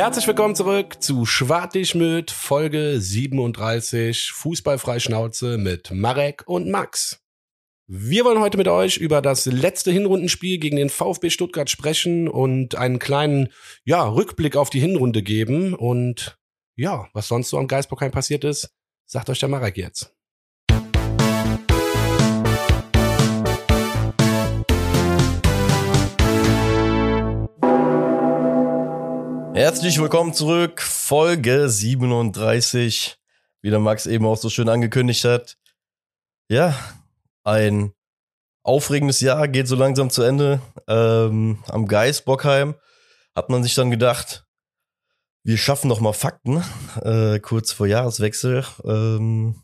Herzlich willkommen zurück zu Schwartigmüt, Folge 37, Fußballfreischnauze mit Marek und Max. Wir wollen heute mit euch über das letzte Hinrundenspiel gegen den VfB Stuttgart sprechen und einen kleinen, ja, Rückblick auf die Hinrunde geben und ja, was sonst so am Geistbockheim passiert ist, sagt euch der Marek jetzt. Herzlich willkommen zurück, Folge 37, wie der Max eben auch so schön angekündigt hat. Ja, ein aufregendes Jahr geht so langsam zu Ende. Ähm, am Geist Bockheim hat man sich dann gedacht, wir schaffen noch mal Fakten, äh, kurz vor Jahreswechsel. Ähm,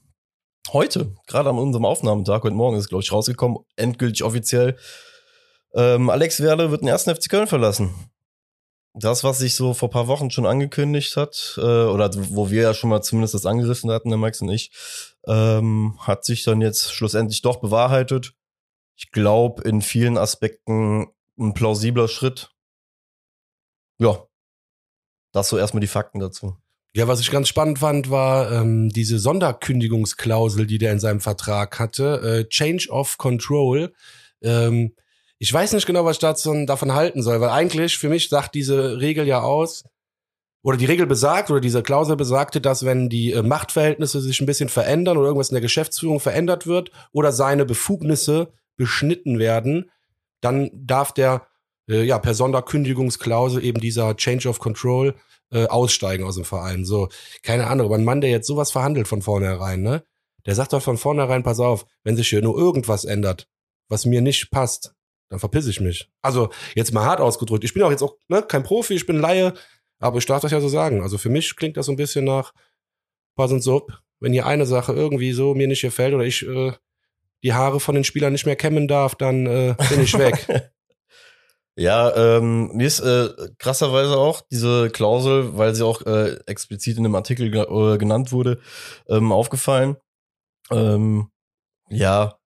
heute, gerade an unserem Aufnahmetag, heute Morgen ist, glaube ich, rausgekommen, endgültig offiziell. Ähm, Alex Werle wird den ersten FC Köln verlassen das, was sich so vor paar Wochen schon angekündigt hat, äh, oder wo wir ja schon mal zumindest das angerissen hatten, der Max und ich, ähm, hat sich dann jetzt schlussendlich doch bewahrheitet. Ich glaube, in vielen Aspekten ein plausibler Schritt. Ja, das so erstmal die Fakten dazu. Ja, was ich ganz spannend fand, war ähm, diese Sonderkündigungsklausel, die der in seinem Vertrag hatte, äh, Change of Control. Ähm, ich weiß nicht genau, was ich dazu, davon halten soll, weil eigentlich für mich sagt diese Regel ja aus, oder die Regel besagt, oder diese Klausel besagte, dass wenn die äh, Machtverhältnisse sich ein bisschen verändern oder irgendwas in der Geschäftsführung verändert wird oder seine Befugnisse beschnitten werden, dann darf der äh, ja per Sonderkündigungsklausel eben dieser Change of Control äh, aussteigen aus dem Verein. So, keine Ahnung, aber ein Mann, der jetzt sowas verhandelt von vornherein, ne? Der sagt doch von vornherein, pass auf, wenn sich hier nur irgendwas ändert, was mir nicht passt, dann verpiss ich mich. Also jetzt mal hart ausgedrückt. Ich bin auch jetzt auch ne, kein Profi, ich bin Laie, aber ich darf das ja so sagen. Also für mich klingt das so ein bisschen nach Pass und Sub. Wenn hier eine Sache irgendwie so mir nicht gefällt oder ich äh, die Haare von den Spielern nicht mehr kämmen darf, dann äh, bin ich weg. ja, ähm, mir ist äh, krasserweise auch diese Klausel, weil sie auch äh, explizit in dem Artikel äh, genannt wurde, ähm, aufgefallen. Ähm, ja,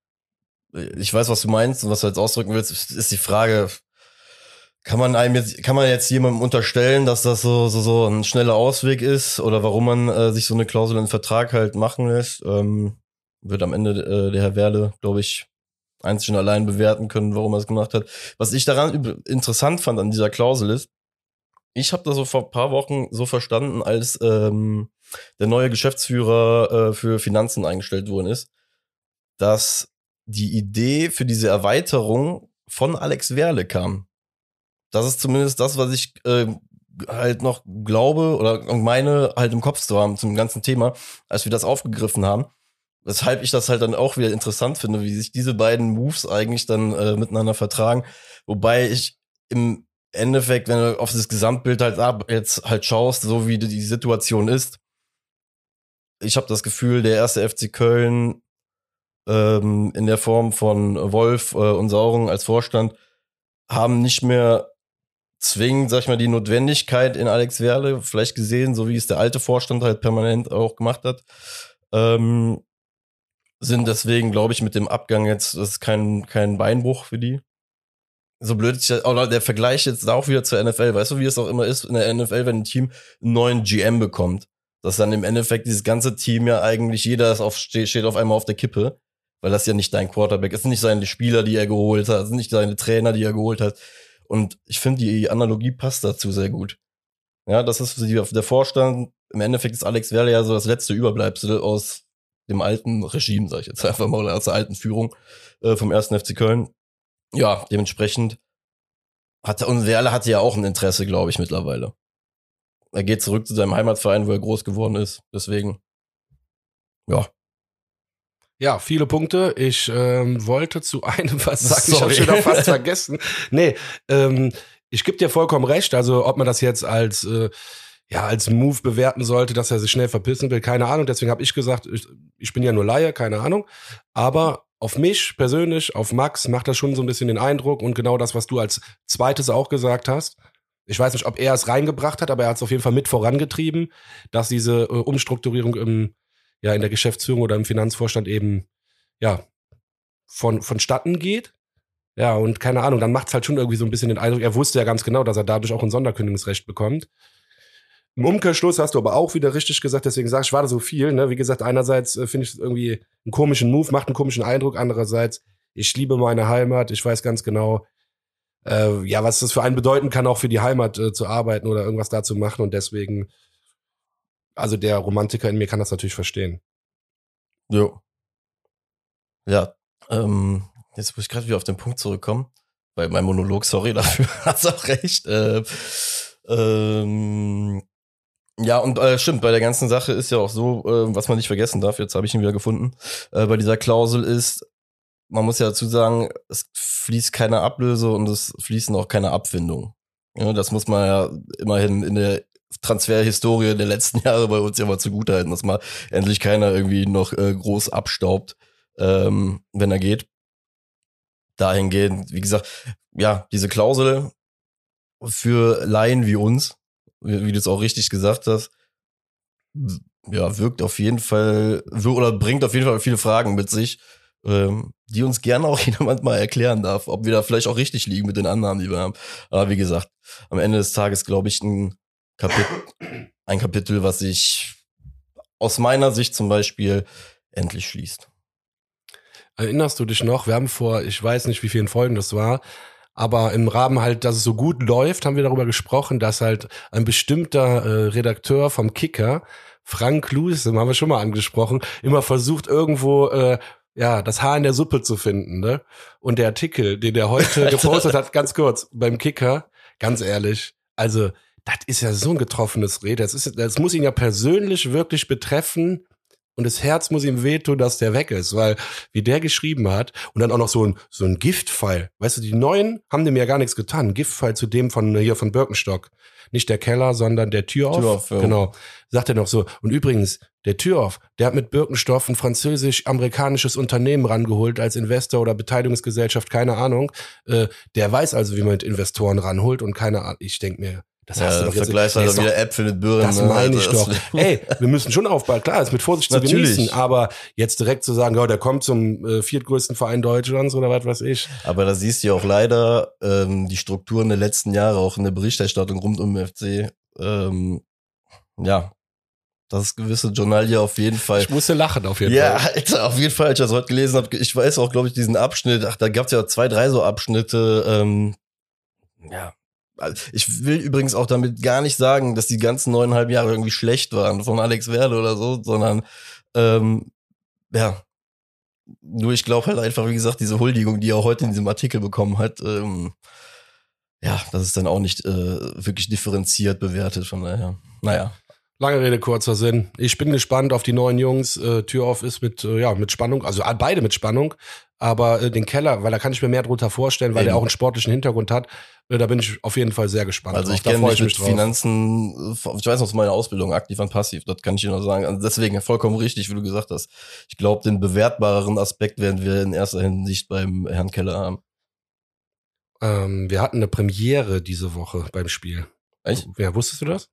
ich weiß, was du meinst und was du jetzt ausdrücken willst, ist die Frage, kann man einem jetzt, kann man jetzt jemandem unterstellen, dass das so, so, so ein schneller Ausweg ist oder warum man äh, sich so eine Klausel in den Vertrag halt machen lässt? Ähm, wird am Ende äh, der Herr Werle, glaube ich, einzig und allein bewerten können, warum er es gemacht hat. Was ich daran interessant fand an dieser Klausel ist, ich habe das so vor paar Wochen so verstanden, als ähm, der neue Geschäftsführer äh, für Finanzen eingestellt worden ist, dass die Idee für diese Erweiterung von Alex Werle kam. Das ist zumindest das, was ich äh, halt noch glaube oder meine halt im Kopf zu haben zum ganzen Thema, als wir das aufgegriffen haben. Weshalb ich das halt dann auch wieder interessant finde, wie sich diese beiden Moves eigentlich dann äh, miteinander vertragen. Wobei ich im Endeffekt, wenn du auf das Gesamtbild halt ab, jetzt halt schaust, so wie die Situation ist, ich habe das Gefühl, der erste FC Köln ähm, in der Form von Wolf äh, und Sauren als Vorstand haben nicht mehr zwingend, sag ich mal, die Notwendigkeit in Alex Werle vielleicht gesehen, so wie es der alte Vorstand halt permanent auch gemacht hat. Ähm, sind deswegen, glaube ich, mit dem Abgang jetzt, das ist kein, kein Beinbruch für die. So blöd ich, oder der Vergleich jetzt auch wieder zur NFL, weißt du, wie es auch immer ist in der NFL, wenn ein Team einen neuen GM bekommt, dass dann im Endeffekt dieses ganze Team ja eigentlich jeder ist auf, steht auf einmal auf der Kippe weil das ja nicht dein Quarterback ist, nicht seine Spieler, die er geholt hat, sind nicht seine Trainer, die er geholt hat. Und ich finde, die Analogie passt dazu sehr gut. Ja, das ist der Vorstand. Im Endeffekt ist Alex Werle ja so das letzte Überbleibsel aus dem alten Regime, sag ich jetzt einfach mal, aus der alten Führung äh, vom ersten FC Köln. Ja, dementsprechend hatte, und Werle hatte ja auch ein Interesse, glaube ich, mittlerweile. Er geht zurück zu seinem Heimatverein, wo er groß geworden ist. Deswegen, ja, ja, viele Punkte. Ich ähm, wollte zu einem was sagen. Sorry. Ich habe schon wieder fast vergessen. Nee, ähm, ich gebe dir vollkommen recht. Also ob man das jetzt als äh, ja als Move bewerten sollte, dass er sich schnell verpissen will, keine Ahnung. Deswegen habe ich gesagt, ich, ich bin ja nur Laie, keine Ahnung. Aber auf mich persönlich, auf Max macht das schon so ein bisschen den Eindruck und genau das, was du als zweites auch gesagt hast. Ich weiß nicht, ob er es reingebracht hat, aber er hat es auf jeden Fall mit vorangetrieben, dass diese äh, Umstrukturierung im ja in der Geschäftsführung oder im Finanzvorstand eben ja von vonstatten geht. Ja, und keine Ahnung, dann macht es halt schon irgendwie so ein bisschen den Eindruck, er wusste ja ganz genau, dass er dadurch auch ein Sonderkündigungsrecht bekommt. Im Umkehrschluss hast du aber auch wieder richtig gesagt, deswegen sag ich, war da so viel. Ne? Wie gesagt, einerseits äh, finde ich irgendwie einen komischen Move, macht einen komischen Eindruck. Andererseits, ich liebe meine Heimat. Ich weiß ganz genau, äh, ja, was das für einen bedeuten kann, auch für die Heimat äh, zu arbeiten oder irgendwas da zu machen. Und deswegen, also der Romantiker in mir kann das natürlich verstehen. Jo. Ja, ähm, jetzt muss ich gerade wieder auf den Punkt zurückkommen, weil mein Monolog, sorry dafür, hast auch recht. Äh, ähm, ja, und äh, stimmt, bei der ganzen Sache ist ja auch so, äh, was man nicht vergessen darf, jetzt habe ich ihn wieder gefunden, äh, bei dieser Klausel ist, man muss ja dazu sagen, es fließt keine Ablöse und es fließen auch keine Abfindungen. Ja, das muss man ja immerhin in der Transferhistorie der letzten Jahre bei uns ja mal zugutehalten, dass mal endlich keiner irgendwie noch äh, groß abstaubt, ähm, wenn er geht. Dahingehend, wie gesagt, ja, diese Klausel für Laien wie uns, wie, wie du es auch richtig gesagt hast, ja, wirkt auf jeden Fall, oder bringt auf jeden Fall viele Fragen mit sich, ähm, die uns gerne auch jemand mal erklären darf, ob wir da vielleicht auch richtig liegen mit den Annahmen, die wir haben. Aber wie gesagt, am Ende des Tages glaube ich ein Kapitel, ein Kapitel, was sich aus meiner Sicht zum Beispiel endlich schließt. Erinnerst du dich noch? Wir haben vor, ich weiß nicht, wie vielen Folgen das war, aber im Rahmen halt, dass es so gut läuft, haben wir darüber gesprochen, dass halt ein bestimmter äh, Redakteur vom Kicker, Frank Lewis, den haben wir schon mal angesprochen, immer versucht irgendwo äh, ja, das Haar in der Suppe zu finden, ne? Und der Artikel, den der heute gepostet hat, ganz kurz, beim Kicker, ganz ehrlich, also, das ist ja so ein getroffenes Rede. Das, ist, das muss ihn ja persönlich wirklich betreffen, und das Herz muss ihm wehtun, dass der weg ist, weil wie der geschrieben hat und dann auch noch so ein so ein Giftpfeil. Weißt du, die neuen haben dem ja gar nichts getan. Giftpfeil zu dem von hier von Birkenstock. Nicht der Keller, sondern der Tür auf. Tür auf ja. Genau. Sagt er noch so. Und übrigens, der Tür auf, der hat mit Birkenstoff ein französisch-amerikanisches Unternehmen rangeholt als Investor oder Beteiligungsgesellschaft, keine Ahnung. Äh, der weiß also, wie man mit Investoren ranholt und keine Ahnung. Ich denk mir, das ja, hast du doch jetzt. Vergleich halt wieder Äpfel mit Birnen. Das ne? meine ich doch. Ey, wir müssen schon aufbauen. Klar, ist mit Vorsicht zu genießen, aber jetzt direkt zu sagen, ja, der kommt zum äh, viertgrößten Verein Deutschlands oder was weiß ich. Aber da siehst du ja auch leider ähm, die Strukturen der letzten Jahre, auch in der Berichterstattung rund um den FC. Ähm, ja, das gewisse Journalie auf jeden Fall. Ich musste lachen auf jeden ja, Fall. Ja, Alter, auf jeden Fall, als ich das heute gelesen habe. Ich weiß auch, glaube ich, diesen Abschnitt. Ach, da gab es ja zwei, drei so Abschnitte. Ähm, ja, ich will übrigens auch damit gar nicht sagen, dass die ganzen neuneinhalb Jahre irgendwie schlecht waren von Alex Werde oder so, sondern ähm, ja, nur ich glaube halt einfach, wie gesagt, diese Huldigung, die er heute in diesem Artikel bekommen hat, ähm, ja, das ist dann auch nicht äh, wirklich differenziert bewertet, von daher, naja. Lange Rede, kurzer Sinn. Ich bin gespannt auf die neuen Jungs. Äh, Tür auf ist mit, äh, ja, mit Spannung, also äh, beide mit Spannung. Aber äh, den Keller, weil da kann ich mir mehr drunter vorstellen, weil Eben. der auch einen sportlichen Hintergrund hat. Da bin ich auf jeden Fall sehr gespannt. Also ich kenne mich mit drauf. Finanzen, ich weiß noch aus meiner Ausbildung, aktiv und passiv, das kann ich dir noch sagen. Also deswegen vollkommen richtig, wie du gesagt hast. Ich glaube, den bewertbareren Aspekt werden wir in erster Hinsicht beim Herrn Keller haben. Ähm, wir hatten eine Premiere diese Woche beim Spiel. Echt? Ja, wusstest du das?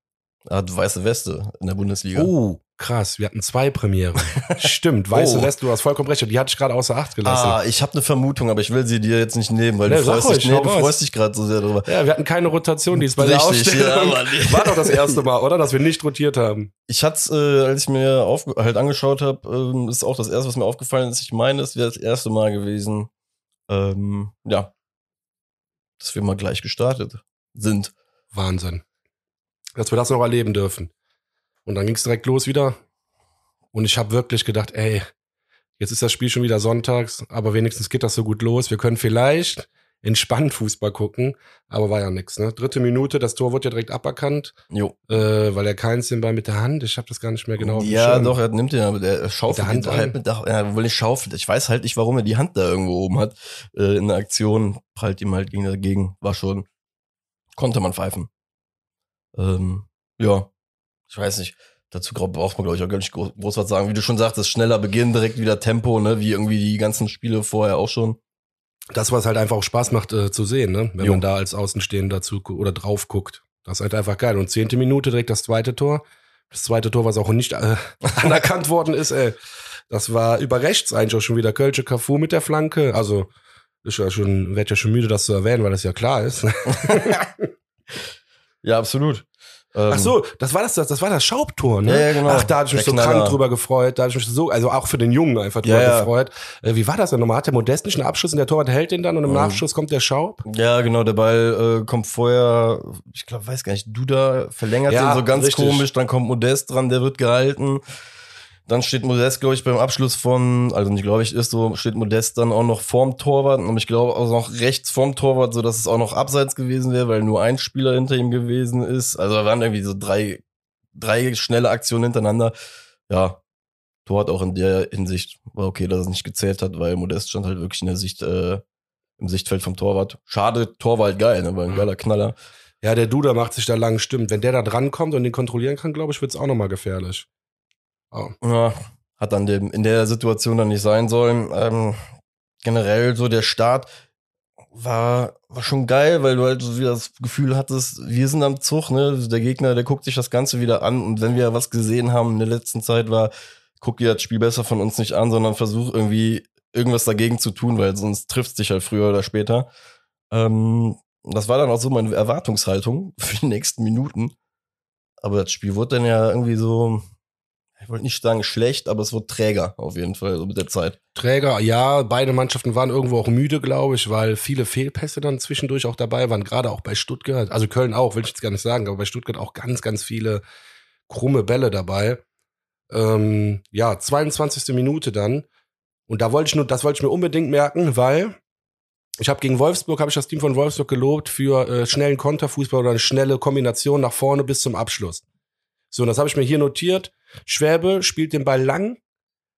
Er hat weiße Weste in der Bundesliga. Oh, krass. Wir hatten zwei Premiere. Stimmt, weiße oh. Weste, du hast vollkommen recht. Die hatte ich gerade außer Acht gelassen. Ah, ich habe eine Vermutung, aber ich will sie dir jetzt nicht nehmen, weil ja, du, freust dich, nee, du freust dich gerade so sehr drüber. Ja, wir hatten keine Rotation diesmal bei Richtig, der Ausstellung. Ja, nee. War doch das erste Mal, oder? Dass wir nicht rotiert haben. Ich hatte äh, als ich mir auf, halt angeschaut habe, ähm, ist auch das erste, was mir aufgefallen ist. Ich meine, es wäre das erste Mal gewesen, ähm, ja, dass wir mal gleich gestartet sind. Wahnsinn dass wir das noch erleben dürfen. Und dann ging es direkt los wieder. Und ich habe wirklich gedacht, ey, jetzt ist das Spiel schon wieder sonntags, aber wenigstens geht das so gut los. Wir können vielleicht entspannt Fußball gucken, aber war ja nix. Ne? Dritte Minute, das Tor wurde ja direkt aberkannt, jo. Äh, weil er keins den Ball mit der Hand, ich habe das gar nicht mehr genau Ja, doch, er nimmt den, aber der schaufelt mit der Hand halt mit der, ja, wohl nicht schaufelt. Ich weiß halt nicht, warum er die Hand da irgendwo oben hat. Äh, in der Aktion prallt ihm halt gegen dagegen. War schon, konnte man pfeifen. Ähm, ja, ich weiß nicht. Dazu braucht man, glaube ich, auch gar nicht groß, groß was sagen. Wie du schon sagtest, schneller Beginn, direkt wieder Tempo, ne? Wie irgendwie die ganzen Spiele vorher auch schon. Das, was halt einfach auch Spaß macht äh, zu sehen, ne? Wenn jo. man da als Außenstehender dazu oder drauf guckt. Das ist halt einfach geil. Und zehnte Minute direkt das zweite Tor. Das zweite Tor, was auch nicht äh, anerkannt worden ist, ey. Das war über rechts eigentlich auch schon wieder Kölsche Cafu mit der Flanke. Also, ist ja schon, werd ja schon müde, das zu erwähnen, weil das ja klar ist. Ja, absolut. Ähm, Ach so, das war das, das, das war das Schaubtor, ne? Ja, ja, genau. Ach, da habe ich mich Der so Knaller. krank drüber gefreut. Da habe ich mich so, also auch für den Jungen einfach drüber Ja, gefreut. Äh, wie war das denn nochmal? Hat der Modest nicht einen Abschluss und der Torwart hält den dann und im Mhm. Nachschuss kommt der Schaub? Ja, genau, der Ball äh, kommt vorher, ich glaube, weiß gar nicht, Duda verlängert Ja, den so ganz richtig. komisch, dann kommt Modest dran, der wird gehalten. Dann steht Modest, glaube ich, beim Abschluss von, also nicht glaube ich, ist so, steht Modest dann auch noch vorm Torwart und ich glaube auch noch rechts vorm Torwart, so dass es auch noch abseits gewesen wäre, weil nur ein Spieler hinter ihm gewesen ist. Also da waren irgendwie so drei, drei schnelle Aktionen hintereinander. Ja, Torwart auch in der Hinsicht war okay, dass es nicht gezählt hat, weil Modest stand halt wirklich in der Sicht, äh, im Sichtfeld vom Torwart. Schade, Tor war halt geil, ne? war ein geiler Knaller. Ja, der Duda macht sich da lang, stimmt. Wenn der da drankommt und den kontrollieren kann, glaube ich, wird's auch nochmal gefährlich. Oh. Ja, hat dann dem, in der Situation dann nicht sein sollen. Ähm, generell so der Start war, war schon geil, weil du halt so wieder das Gefühl hattest, wir sind am Zug, ne? Der Gegner, der guckt sich das Ganze wieder an und wenn wir was gesehen haben in der letzten Zeit war, guck dir das Spiel besser von uns nicht an, sondern versuch irgendwie irgendwas dagegen zu tun, weil sonst trifft dich halt früher oder später. Ähm, das war dann auch so meine Erwartungshaltung für die nächsten Minuten. Aber das Spiel wurde dann ja irgendwie so, ich wollte nicht sagen schlecht, aber es wurde träger auf jeden Fall, so mit der Zeit. Träger, ja, beide Mannschaften waren irgendwo auch müde, glaube ich, weil viele Fehlpässe dann zwischendurch auch dabei waren, gerade auch bei Stuttgart, also Köln auch, will ich jetzt gar nicht sagen, aber bei Stuttgart auch ganz, ganz viele krumme Bälle dabei. Ähm, ja, 22. Minute dann. Und da wollte ich nur, das wollte ich mir unbedingt merken, weil ich habe gegen Wolfsburg, habe ich das Team von Wolfsburg gelobt für äh, schnellen Konterfußball oder eine schnelle Kombination nach vorne bis zum Abschluss. So, und das habe ich mir hier notiert. Schwäbe spielt den Ball lang,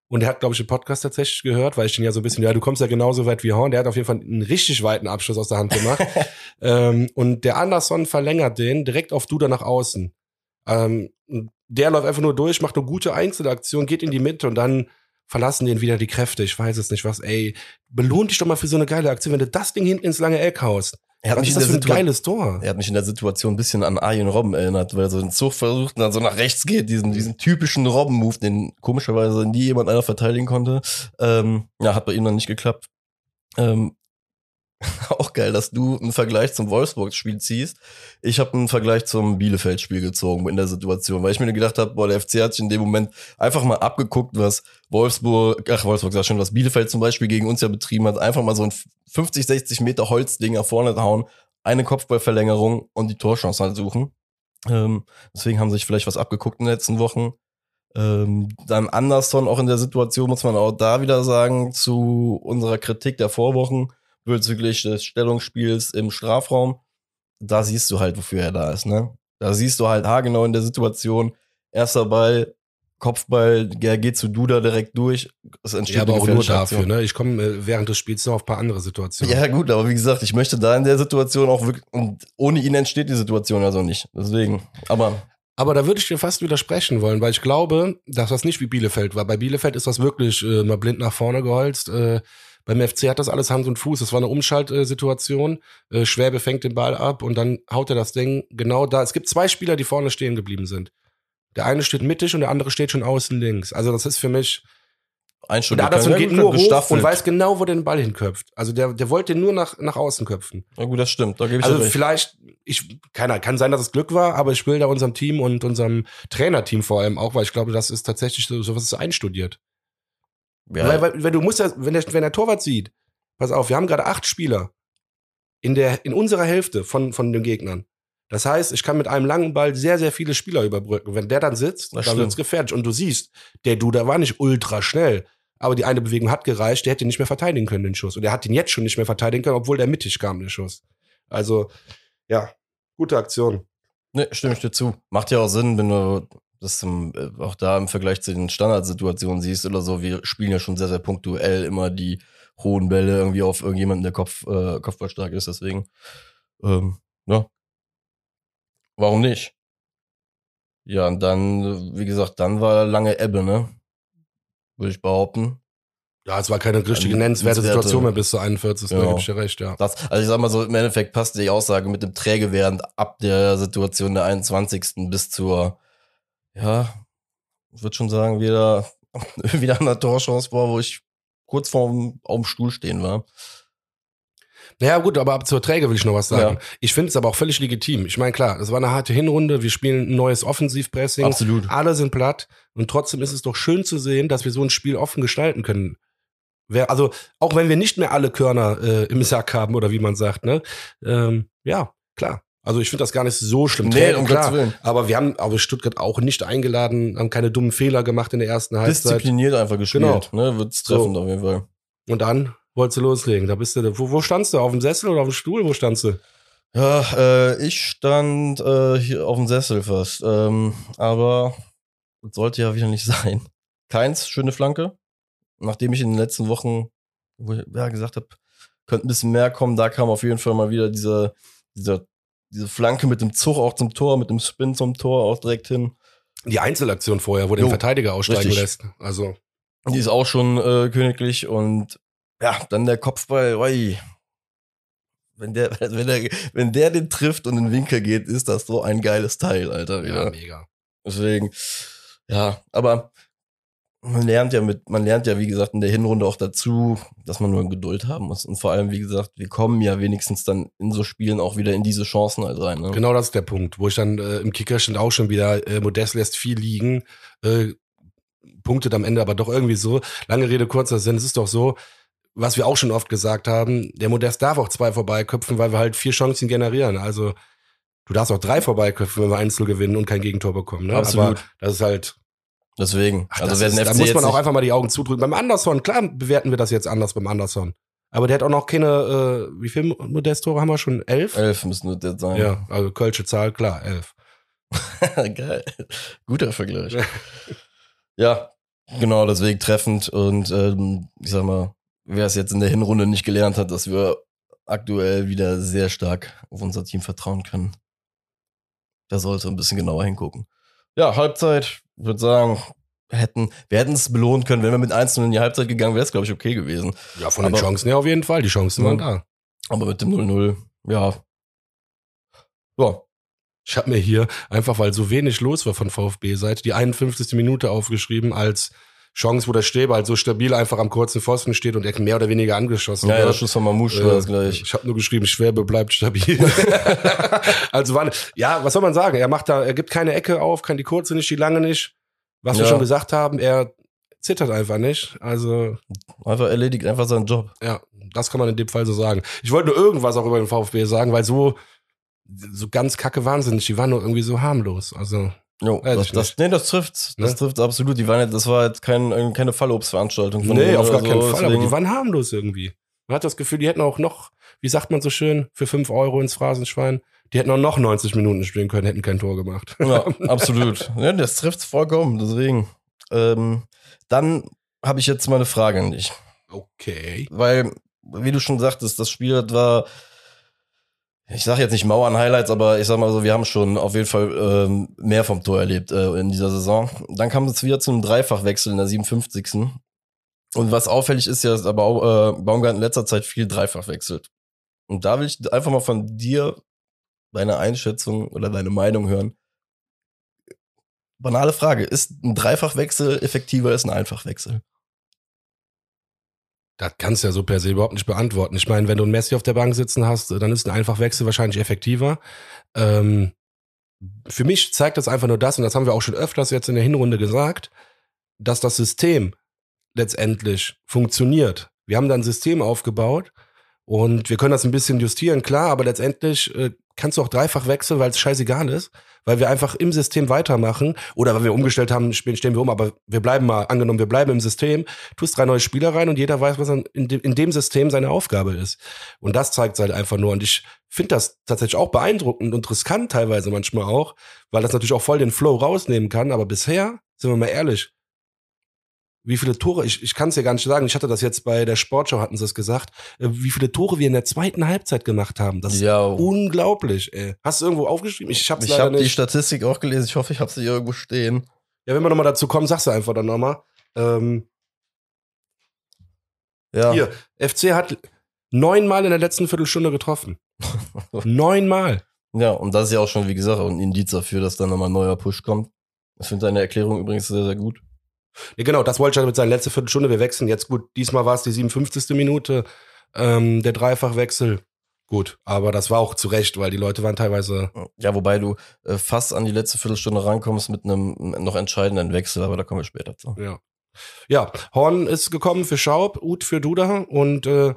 und er hat, glaube ich, den Podcast tatsächlich gehört, weil ich den ja so ein bisschen, ja, du kommst ja genauso weit wie Horn. Der hat auf jeden Fall einen richtig weiten Abschluss aus der Hand gemacht. ähm, und der Anderson verlängert den direkt auf Duda nach außen. Ähm, der läuft einfach nur durch, macht eine gute Einzelaktion, geht in die Mitte und dann verlassen den wieder die Kräfte. Ich weiß es nicht was. Ey, belohn dich doch mal für so eine geile Aktion, wenn du das Ding hinten ins lange Eck haust. Er hat, Was mich ist in das der für ein Situa- geiles Tor? er hat mich in der Situation ein bisschen an Arjen Robben erinnert, weil er so den Zug versucht und dann so nach rechts geht, diesen, diesen typischen Robben-Move, den komischerweise nie jemand einer verteidigen konnte. Ähm, ja, hat bei ihm dann nicht geklappt. Ähm, auch geil, dass du einen Vergleich zum Wolfsburg-Spiel ziehst. Ich habe einen Vergleich zum Bielefeld-Spiel gezogen in der Situation, weil ich mir gedacht habe, boah, der FC hat sich in dem Moment einfach mal abgeguckt, was Wolfsburg, ach Wolfsburg sag schon, was Bielefeld zum Beispiel gegen uns ja betrieben hat, einfach mal so ein 50, 60 Meter Holzding nach vorne hauen, eine Kopfballverlängerung und die Torchance halt suchen. Ähm, deswegen haben sich vielleicht was abgeguckt in den letzten Wochen. Ähm, dann Anderson auch in der Situation, muss man auch da wieder sagen, zu unserer Kritik der Vorwochen bezüglich des Stellungsspiels im Strafraum. Da siehst du halt, wofür er da ist, ne? Da siehst du halt haargenau in der Situation, erster Ball, Kopfball, er geht zu Duda direkt durch. Es entsteht Ja, aber auch nur dafür, ne? Ich komme äh, während des Spiels noch auf ein paar andere Situationen. Ja, gut, aber wie gesagt, ich möchte da in der Situation auch wirklich, und ohne ihn entsteht die Situation also nicht. Deswegen, aber Aber da würde ich dir fast widersprechen wollen, weil ich glaube, dass das nicht wie Bielefeld war. Bei Bielefeld ist das wirklich äh, mal blind nach vorne geholzt. Äh, beim FC hat das alles Hand und Fuß. Das war eine Umschaltsituation. Äh, Schwäbe fängt den Ball ab und dann haut er das Ding genau da. Es gibt zwei Spieler, die vorne stehen geblieben sind. Der eine steht mittig und der andere steht schon außen links. Also das ist für mich. Und Einstunde der Anderson geht nur hoch und weiß genau, wo der den Ball hinköpft. Also der, der wollte den nur nach, nach außen köpfen. Ja gut, das stimmt, da gebe ich Also vielleicht, ich, keiner, kann sein, dass es Glück war, aber ich will da unserem Team und unserem Trainerteam vor allem auch, weil ich glaube, das ist tatsächlich so, sowas ist einstudiert. Ja, Weil, weil, wenn du musst ja, wenn der, wenn der Torwart sieht, pass auf, wir haben gerade acht Spieler in der, in unserer Hälfte von, von den Gegnern. Das heißt, ich kann mit einem langen Ball sehr, sehr viele Spieler überbrücken. Wenn der dann sitzt, Das dann wird's gefährlich. Und du siehst, der Duda war nicht ultra schnell, aber die eine Bewegung hat gereicht, der hätte nicht mehr verteidigen können, den Schuss. Und er hat ihn jetzt schon nicht mehr verteidigen können, obwohl der mittig kam, der Schuss. Also, ja, gute Aktion. Ne, stimme ich dir zu. Macht ja auch Sinn, wenn du das im, äh, auch da im Vergleich zu den Standardsituationen siehst oder so. Wir spielen ja schon sehr, sehr punktuell immer die hohen Bälle irgendwie auf irgendjemanden, der Kopf, äh, Kopfballstark ist. Deswegen, ähm, ja. Warum nicht? Ja, und dann, wie gesagt, dann war lange Ebbe, ne? Würde ich behaupten. Ja, es war keine richtige nennenswerte Situation mehr bis zur 41. Da Genau. gebe ich dir recht, ja. Das, also ich sag mal so, im Endeffekt passt die Aussage mit dem Träge während ab der Situation der 21. bis zur, ja, ich würde schon sagen, wieder, wieder an der Torchance war, wo ich kurz vorm auf dem Stuhl stehen war. Naja, gut, aber ab zur Träge will ich noch was sagen. Ja. Ich finde es aber auch völlig legitim. Ich meine, klar, das war eine harte Hinrunde. Wir spielen ein neues Offensivpressing. Absolut. Alle sind platt. Und trotzdem ist es doch schön zu sehen, dass wir so ein Spiel offen gestalten können. Wer, also, auch wenn wir nicht mehr alle Körner äh, im Sack haben oder wie man sagt, ne? Ähm, ja, klar. Also ich finde das gar nicht so schlimm. Nee, um klar. Gottes Willen. Aber wir haben aber Stuttgart auch nicht eingeladen, haben keine dummen Fehler gemacht in der ersten Halbzeit. Diszipliniert einfach gespielt. Genau. Ne? Wird's treffend auf jeden Fall. Und dann wolltest du loslegen. Da bist du, wo, wo standst du? Auf dem Sessel oder auf dem Stuhl? Wo standst du? Ja, äh, ich stand äh, hier auf dem Sessel fast. Ähm, aber sollte ja wieder nicht sein. Keins, schöne Flanke. Nachdem ich in den letzten Wochen wo ich, ja, gesagt habe, könnte ein bisschen mehr kommen, da kam auf jeden Fall mal wieder diese, diese, diese Flanke mit dem Zug auch zum Tor, mit dem Spin zum Tor auch direkt hin. Die Einzelaktion vorher, wo den Jo, Verteidiger aussteigen richtig. lässt. Also, Die ist auch schon äh, königlich und ja, dann der Kopfball, oi. Wenn der, wenn der, wenn der den trifft und in den Winkel geht, ist das so ein geiles Teil, Alter. ja, wieder. mega. Deswegen, ja, aber man lernt ja mit, man lernt ja, wie gesagt, in der Hinrunde auch dazu, dass man nur Geduld haben muss. Und vor allem, wie gesagt, wir kommen ja wenigstens dann in so Spielen auch wieder in diese Chancen halt rein. Ne? Genau das ist der Punkt, wo ich dann äh, im Kicker stand auch schon wieder, äh, Modest lässt viel liegen, äh, punktet am Ende aber doch irgendwie so. Lange Rede, kurzer Sinn, es ist doch so, was wir auch schon oft gesagt haben, der Modest darf auch zwei vorbeiköpfen, weil wir halt vier Chancen generieren. Also du darfst auch drei vorbeiköpfen, wenn wir Einzel gewinnen und kein Gegentor bekommen. Ne? Absolut. Aber das ist halt, Deswegen, ach, also das ist, da muss man auch einfach mal die Augen zudrücken. Beim Anderson, klar bewerten wir das jetzt anders beim Anderson. Aber der hat auch noch keine, äh, wie viele Modest-Tore haben wir schon? Elf? elf müssen das jetzt sein. Ja, also Kölsche Zahl, klar, elf. Geil. Guter Vergleich. ja, genau, deswegen treffend. Und ähm, ich sag mal, wer es jetzt in der Hinrunde nicht gelernt hat, dass wir aktuell wieder sehr stark auf unser Team vertrauen können, der sollte ein bisschen genauer hingucken. Ja, Halbzeit, ich würde sagen, wir hätten, wir hätten es belohnen können, wenn wir mit 1 in die Halbzeit gegangen wäre, es glaube ich okay gewesen. Ja, von den Aber- Chancen her auf jeden Fall. Die Chancen waren Ja. da. Aber mit dem 0-0, ja. Ja, Ich habe mir hier, einfach weil so wenig los war von VfB-Seite, die 51. Minute aufgeschrieben als Chance, wo der Stäbe halt so stabil einfach am kurzen Pfosten steht und er mehr oder weniger angeschossen ja, ja, wird. Schuss von Mamouche Äh, war das gleich. Ich habe nur geschrieben, Schwäbe bleibt stabil. also war, ja, was soll man sagen? Er macht da, er gibt keine Ecke auf, kann die kurze nicht, die lange nicht. Was wir Ja. schon gesagt haben, er zittert einfach nicht. Also Einfach erledigt einfach seinen Job. ja, das kann man in dem Fall so sagen. Ich wollte nur irgendwas auch über den VfB sagen, weil so so ganz kacke wahnsinnig, die waren nur irgendwie so harmlos. Also Jo, Weiß das, das, nee, das trifft. Das Ne? trifft absolut. Die waren jetzt, das war jetzt kein, keine Fallobstveranstaltung. von nee, auf gar keinen so, Fall, aber deswegen- die waren harmlos irgendwie. Man hat das Gefühl, die hätten auch noch, wie sagt man so schön, für fünf Euro ins Phrasenschwein, die hätten auch noch 90 Minuten spielen können, hätten kein Tor gemacht. Ja, absolut. Ja, das trifft vollkommen, deswegen. Ähm, dann habe ich jetzt mal eine Frage an dich. Okay. Weil, wie du schon sagtest, das Spiel war, ich sage jetzt nicht Mauern-Highlights, aber ich sag mal so, wir haben schon auf jeden Fall ähm, mehr vom Tor erlebt äh, in dieser Saison. Dann kam es wieder zu einem Dreifachwechsel in der 57. Und was auffällig ist ja, dass aber auch, äh, Baumgart in letzter Zeit viel Dreifach wechselt. Und da will ich einfach mal von dir deine Einschätzung oder deine Meinung hören. Banale Frage, ist ein Dreifachwechsel effektiver als ein Einfachwechsel? Das kannst du ja so per se überhaupt nicht beantworten. Ich meine, wenn du einen Messi auf der Bank sitzen hast, dann ist ein Einfachwechsel wahrscheinlich effektiver. Ähm, für mich zeigt das einfach nur das, und das haben wir auch schon öfters jetzt in der Hinrunde gesagt, dass das System letztendlich funktioniert. Wir haben da ein System aufgebaut und wir können das ein bisschen justieren, klar, aber letztendlich äh, kannst du auch dreifach wechseln, weil es scheißegal ist, weil wir einfach im System weitermachen oder weil wir umgestellt haben, stehen wir um, aber wir bleiben mal, angenommen, wir bleiben im System, tust drei neue Spieler rein und jeder weiß, was in, dem, System seine Aufgabe ist. Und das zeigt halt einfach nur. Und ich finde das tatsächlich auch beeindruckend und riskant teilweise manchmal auch, weil das natürlich auch voll den Flow rausnehmen kann. Aber bisher, sind wir mal ehrlich, wie viele Tore, ich, ich kann es ja gar nicht sagen, ich hatte das jetzt bei der Sportschau, hatten sie es gesagt, äh, wie viele Tore wir in der zweiten Halbzeit gemacht haben. Das ist Ja, unglaublich, ey. Hast du irgendwo aufgeschrieben? Ich hab's ich leider habe die. Statistik auch gelesen. Ich hoffe, ich habe sie irgendwo stehen. Ja, wenn wir nochmal dazu kommen, sagst du einfach dann nochmal. Ähm, Ja, Hier, FC hat neunmal in der letzten Viertelstunde getroffen. neunmal. ja, und das ist ja auch schon, wie gesagt, ein Indiz dafür, dass dann nochmal ein neuer Push kommt. Ich finde deine Erklärung übrigens sehr, sehr gut. Ja, genau, das wollte ich mit seiner letzten Viertelstunde. Wir wechseln jetzt gut. Diesmal war es die 57. Minute. Ähm, der Dreifachwechsel, gut. Aber das war auch zu Recht, weil die Leute waren teilweise. Ja, wobei du äh, fast an die letzte Viertelstunde rankommst mit einem noch entscheidenden Wechsel, aber da kommen wir später zu. Ja. Ja, Horn ist gekommen für Schaub, Uth für Duda und äh,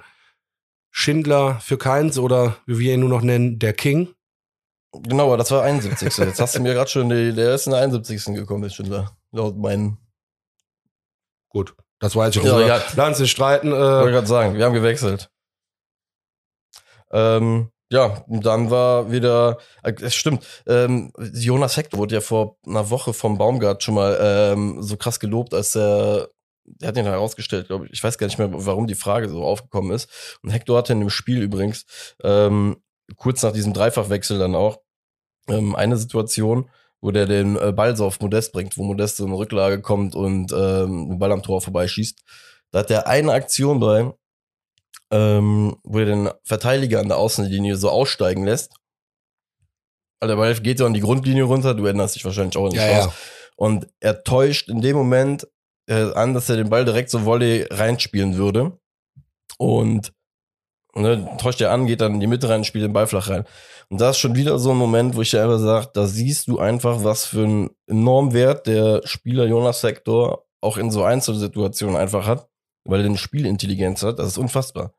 Schindler für Keins oder wie wir ihn nur noch nennen, der King. Genau, aber das war 71. Jetzt hast du mir gerade schon, die, der ist in der 71. gekommen, der Schindler. Laut meinen. Gut, das weiß ich. Ja, Also, ja. Lass uns streiten. Wollte Äh, gerade sagen, wir haben gewechselt. Ähm, ja, und dann war wieder, äh, es stimmt, ähm, Jonas Hector wurde ja vor einer Woche vom Baumgart schon mal ähm, so krass gelobt, als er, der hat ihn herausgestellt, glaube ich, ich weiß gar nicht mehr, warum die Frage so aufgekommen ist. Und Hector hatte in dem Spiel übrigens, ähm, kurz nach diesem Dreifachwechsel dann auch, ähm, eine Situation, wo der den äh, Ball so auf Modest bringt, wo Modest so in eine Rücklage kommt und ähm, den Ball am Tor vorbeischießt. Da hat der eine Aktion bei, ähm, wo er den Verteidiger an der Außenlinie so aussteigen lässt. Also der Ball geht so an die Grundlinie runter, du erinnerst dich wahrscheinlich auch die ja, ja. Und er täuscht in dem Moment äh, an, dass er den Ball direkt so Volley reinspielen würde. Und ne, täuscht er an, geht dann in die Mitte rein, spielt den Ball flach rein. Und das ist schon wieder so ein Moment, wo ich einfach sage, da siehst du einfach, was für einen enormen Wert der Spieler Jonas Sektor auch in so Einzelsituationen einfach hat, weil er eine Spielintelligenz hat. Das ist unfassbar.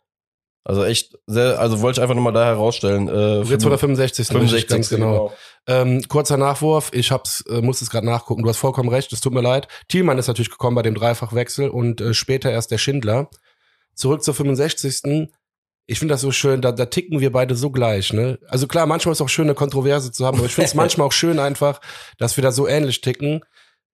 Also echt sehr, also wollte ich einfach nochmal da herausstellen. Äh, Jetzt war der 65. 65 ganz genau. Ähm, kurzer Nachwurf, ich hab's, äh, muss es gerade nachgucken. Du hast vollkommen recht, es tut mir leid. Thielmann ist natürlich gekommen bei dem Dreifachwechsel und äh, später erst der Schindler. Zurück zur 65. Ich finde das so schön, da, da ticken wir beide so gleich, ne? Also klar, manchmal ist es auch schön, eine Kontroverse zu haben, aber ich finde es manchmal auch schön einfach, dass wir da so ähnlich ticken.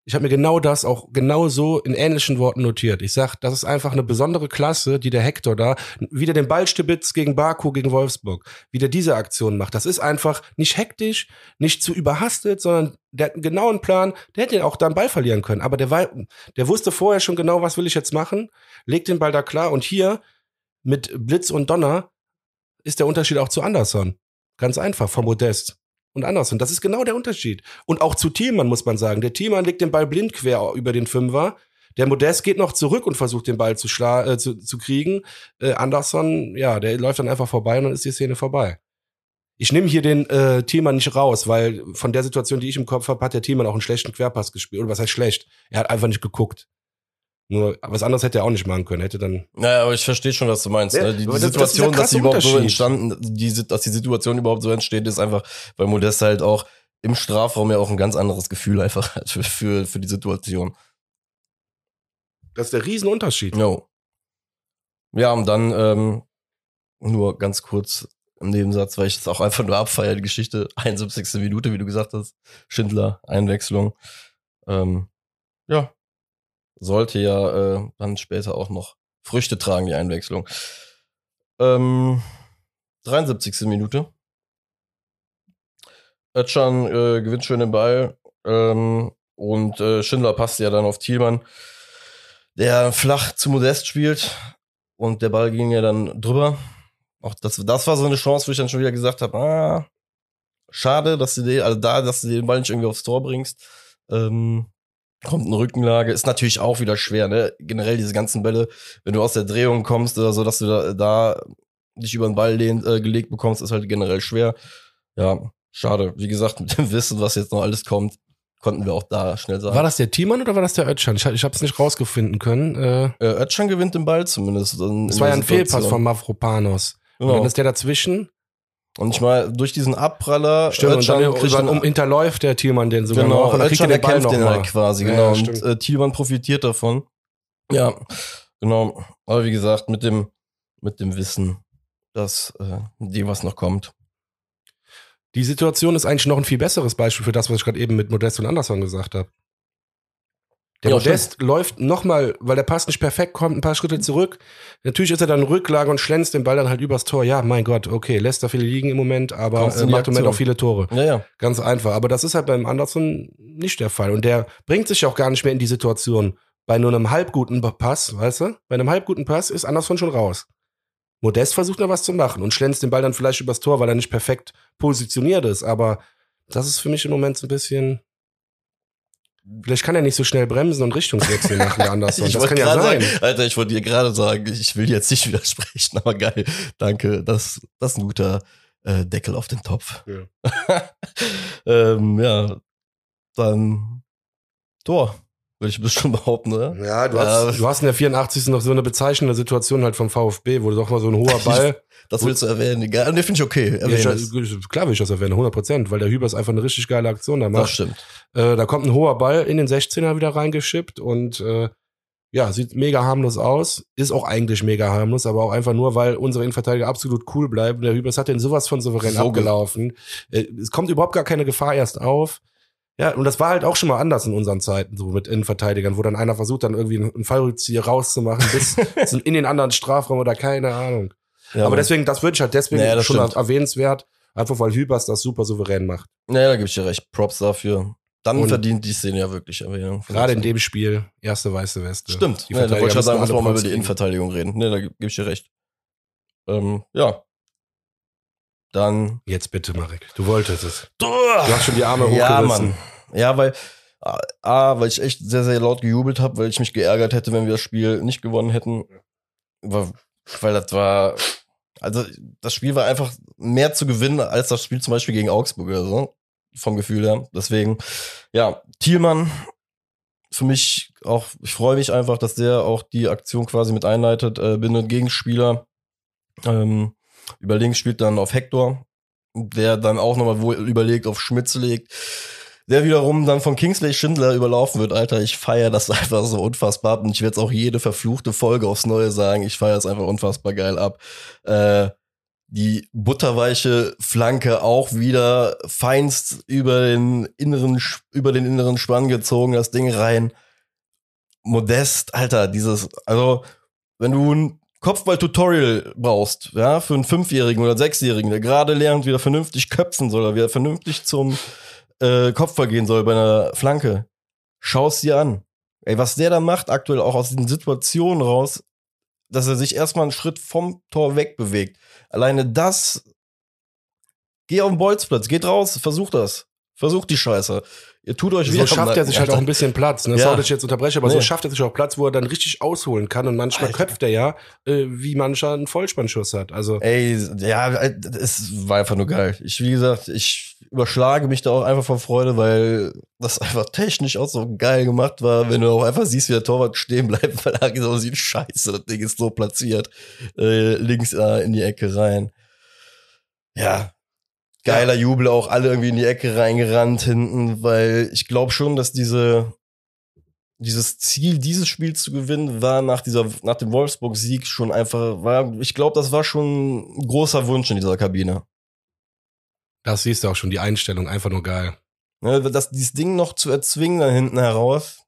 Ich habe mir genau das auch genau so in ähnlichen Worten notiert. Ich sag, das ist einfach eine besondere Klasse, die der Hector da, wieder den Ballstibitz gegen Baku, gegen Wolfsburg, wie der diese Aktion macht. Das ist einfach nicht hektisch, nicht zu überhastet, sondern der hat einen genauen Plan. Der hätte auch da einen Ball verlieren können, aber der, war, der wusste vorher schon genau, was will ich jetzt machen, legt den Ball da klar und hier mit Blitz und Donner ist der Unterschied auch zu Anderson. Ganz einfach, vom Modest und Anderson. Das ist genau der Unterschied. Und auch zu Thielmann muss man sagen. Der Thielmann legt den Ball blind quer über den Fünfer. Der Modest geht noch zurück und versucht den Ball zu, äh, zu, zu kriegen. Äh, Anderson, ja, der läuft dann einfach vorbei und dann ist die Szene vorbei. Ich nehme hier den äh, Thielmann nicht raus, weil von der Situation, die ich im Kopf habe, hat der Thielmann auch einen schlechten Querpass gespielt. Oder was heißt schlecht? Er hat einfach nicht geguckt. Nur was anderes hätte er auch nicht machen können. Hätte dann Naja, aber ich verstehe schon, was du meinst. Ja, ne? Die, die das- das Situation, der dass sie überhaupt so entstanden, die, dass die Situation überhaupt so entsteht, ist einfach, weil Modest halt auch im Strafraum ja auch ein ganz anderes Gefühl einfach hat für, für, für die Situation. Das ist der Riesenunterschied. Jo. Ja, und dann ähm, nur ganz kurz im Nebensatz, weil ich es auch einfach nur abfeiere, die Geschichte. 71. Minute, wie du gesagt hast. Schindler, Einwechslung. Ähm, ja. Sollte ja äh, dann später auch noch Früchte tragen, die Einwechslung. Ähm, 73. Minute. Özcan äh, gewinnt schön den Ball. Ähm, und äh, Schindler passt ja dann auf Thielmann, der flach zu Modest spielt. Und der Ball ging ja dann drüber. Auch das, das war so eine Chance, wo ich dann schon wieder gesagt habe, ah, schade, dass du den, also da, dass du den Ball nicht irgendwie aufs Tor bringst. Ähm, kommt eine Rückenlage, ist natürlich auch wieder schwer, ne? Generell diese ganzen Bälle, wenn du aus der Drehung kommst oder so, dass du da, da dich über den Ball lehnt, äh, gelegt bekommst, ist halt generell schwer. Ja, schade. Wie gesagt, mit dem Wissen, was jetzt noch alles kommt, konnten wir auch da schnell sagen. War das der Thielmann oder war das der Özcan? Ich, ich habe es nicht rausgefinden können. Äh, Äh, Özcan gewinnt den Ball zumindest. in- es war ja ein Fehlpass von Mavropanos. Und Genau. dann ist der dazwischen. Und ich mal, durch diesen Abpraller, Stimmt, und dann, dann- um, hinterläuft der Thielmann den sogar genau, noch. Und er Özcan den Ball noch den halt quasi, Ja, genau. und äh, Thielmann profitiert davon. Ja, genau. Aber wie gesagt, mit dem, mit dem Wissen, dass äh, dem was noch kommt. Die Situation ist eigentlich noch ein viel besseres Beispiel für das, was ich gerade eben mit Modest und Anderson gesagt habe. Der Ja, Modest läuft nochmal, weil der Pass nicht perfekt kommt, ein paar Schritte zurück. Natürlich ist er dann Rücklage und schlänzt den Ball dann halt übers Tor. Ja, mein Gott, okay, lässt da viele liegen im Moment, aber äh, macht im Moment auch viele Tore. Ja, ja. Ganz einfach. Aber das ist halt beim Anderson nicht der Fall. Und der bringt sich auch gar nicht mehr in die Situation. Bei nur einem halbguten Pass, weißt du? Bei einem halbguten Pass ist Anderson schon raus. Modest versucht noch was zu machen und schlänzt den Ball dann vielleicht übers Tor, weil er nicht perfekt positioniert ist. Aber das ist für mich im Moment so ein bisschen Vielleicht kann er nicht so schnell bremsen und Richtungswechsel machen, der Anderson. Ich Das wollte kann ja gerade sein. Sagen, Alter, ich wollte dir gerade sagen, ich will jetzt nicht widersprechen, aber geil. Danke. Das, das ist ein guter äh, Deckel auf den Topf. Ja. ähm, ja. Dann Tor, würde ich bestimmt behaupten, oder? Ja, du, Ja, hast, du hast in der 84. noch so eine bezeichnende Situation halt vom VfB, wo doch mal so ein hoher Ball. Das willst du erwähnen. Egal. Nee, finde ich okay. Ja, ich, klar will ich das erwähnen, 100 Prozent, weil der Hübers einfach eine richtig geile Aktion da Das macht. stimmt. Äh, da kommt ein hoher Ball in den 16er wieder reingeschippt und äh, ja, sieht mega harmlos aus. Ist auch eigentlich mega harmlos, aber auch einfach nur, weil unsere Innenverteidiger absolut cool bleiben. Der Hübers hat den sowas von souverän So abgelaufen. Äh, es kommt überhaupt gar keine Gefahr erst auf. Ja, und das war halt auch schon mal anders in unseren Zeiten, so mit Innenverteidigern, wo dann einer versucht, dann irgendwie einen Fallrückzieher rauszumachen, bis in den anderen Strafraum oder keine Ahnung. Ja, aber deswegen, das würde ich halt deswegen Naja, schon stimmt. erwähnenswert, einfach weil Hübers das super souverän macht. Naja, da gebe ich dir recht. Props dafür. Dann Und- verdient die Szene ja wirklich Erwähnung. Gerade in dem Spiel, erste weiße Weste. Stimmt. Die Ja, da wollte ich ja sagen, müssen alle mal über die. Innenverteidigung reden. Ne, da gebe ich dir recht. Ähm, ja. Dann. Jetzt bitte, Marek. Du wolltest es. Du hast schon die Arme Ja, hochgerissen. Mann. Ja, weil A, A, weil ich echt sehr, sehr laut gejubelt habe, weil ich mich geärgert hätte, wenn wir das Spiel nicht gewonnen hätten. Weil, weil das war, also das Spiel war einfach mehr zu gewinnen als das Spiel zum Beispiel gegen Augsburg oder so. Vom Gefühl her. Deswegen, ja, Thielmann, für mich auch, ich freue mich einfach, dass der auch die Aktion quasi mit einleitet. Äh, bin ein Gegenspieler. Ähm, über links spielt dann auf Hector, der dann auch nochmal überlegt auf Schmitz legt. Der wiederum dann von Kingsley Schindler überlaufen wird, Alter. Ich feiere das einfach so unfassbar ab. Und ich werde es auch jede verfluchte Folge aufs Neue sagen. Ich feiere es einfach unfassbar geil ab. Äh, die butterweiche Flanke auch wieder feinst über den inneren, über den inneren Spann gezogen, das Ding rein. Modest, Alter, dieses, also, wenn du ein Kopfball-Tutorial brauchst, ja, für einen Fünfjährigen oder Sechsjährigen, der gerade lernt, wie er vernünftig köpfen soll, wie er vernünftig zum äh, Kopfball gehen soll bei einer Flanke, schau's dir an. Ey, was der da macht, aktuell auch aus diesen Situationen raus, dass er sich erstmal einen Schritt vom Tor wegbewegt. Alleine das, geh auf den Bolzplatz, geht raus, versucht das. Versucht die Scheiße. Ihr tut euch So wieder schafft er sich halt auch ein bisschen Platz. Ne? Ja. Sorry, dass ich jetzt unterbreche, aber so Nee. schafft er sich auch Platz, wo er dann richtig ausholen kann. Und manchmal Alter. köpft er ja, äh, wie mancher einen Vollspannschuss hat. Also Ey, ja, es war einfach nur geil. Ich, wie gesagt, ich überschlage mich da auch einfach vor Freude, weil das einfach technisch auch so geil gemacht war, wenn du auch einfach siehst, wie der Torwart stehen bleibt, weil er so sieht, scheiße, das Ding ist so platziert, äh, links äh, in die Ecke rein. Ja, geiler Jubel, auch alle irgendwie in die Ecke reingerannt hinten, weil ich glaube schon, dass diese dieses Ziel, dieses Spiel zu gewinnen, war nach dieser, nach dem Wolfsburg-Sieg schon einfach, war, ich glaube, das war schon ein großer Wunsch in dieser Kabine. das siehst du auch schon, die Einstellung, einfach nur geil. Ne, das, dieses Ding noch zu erzwingen da hinten heraus.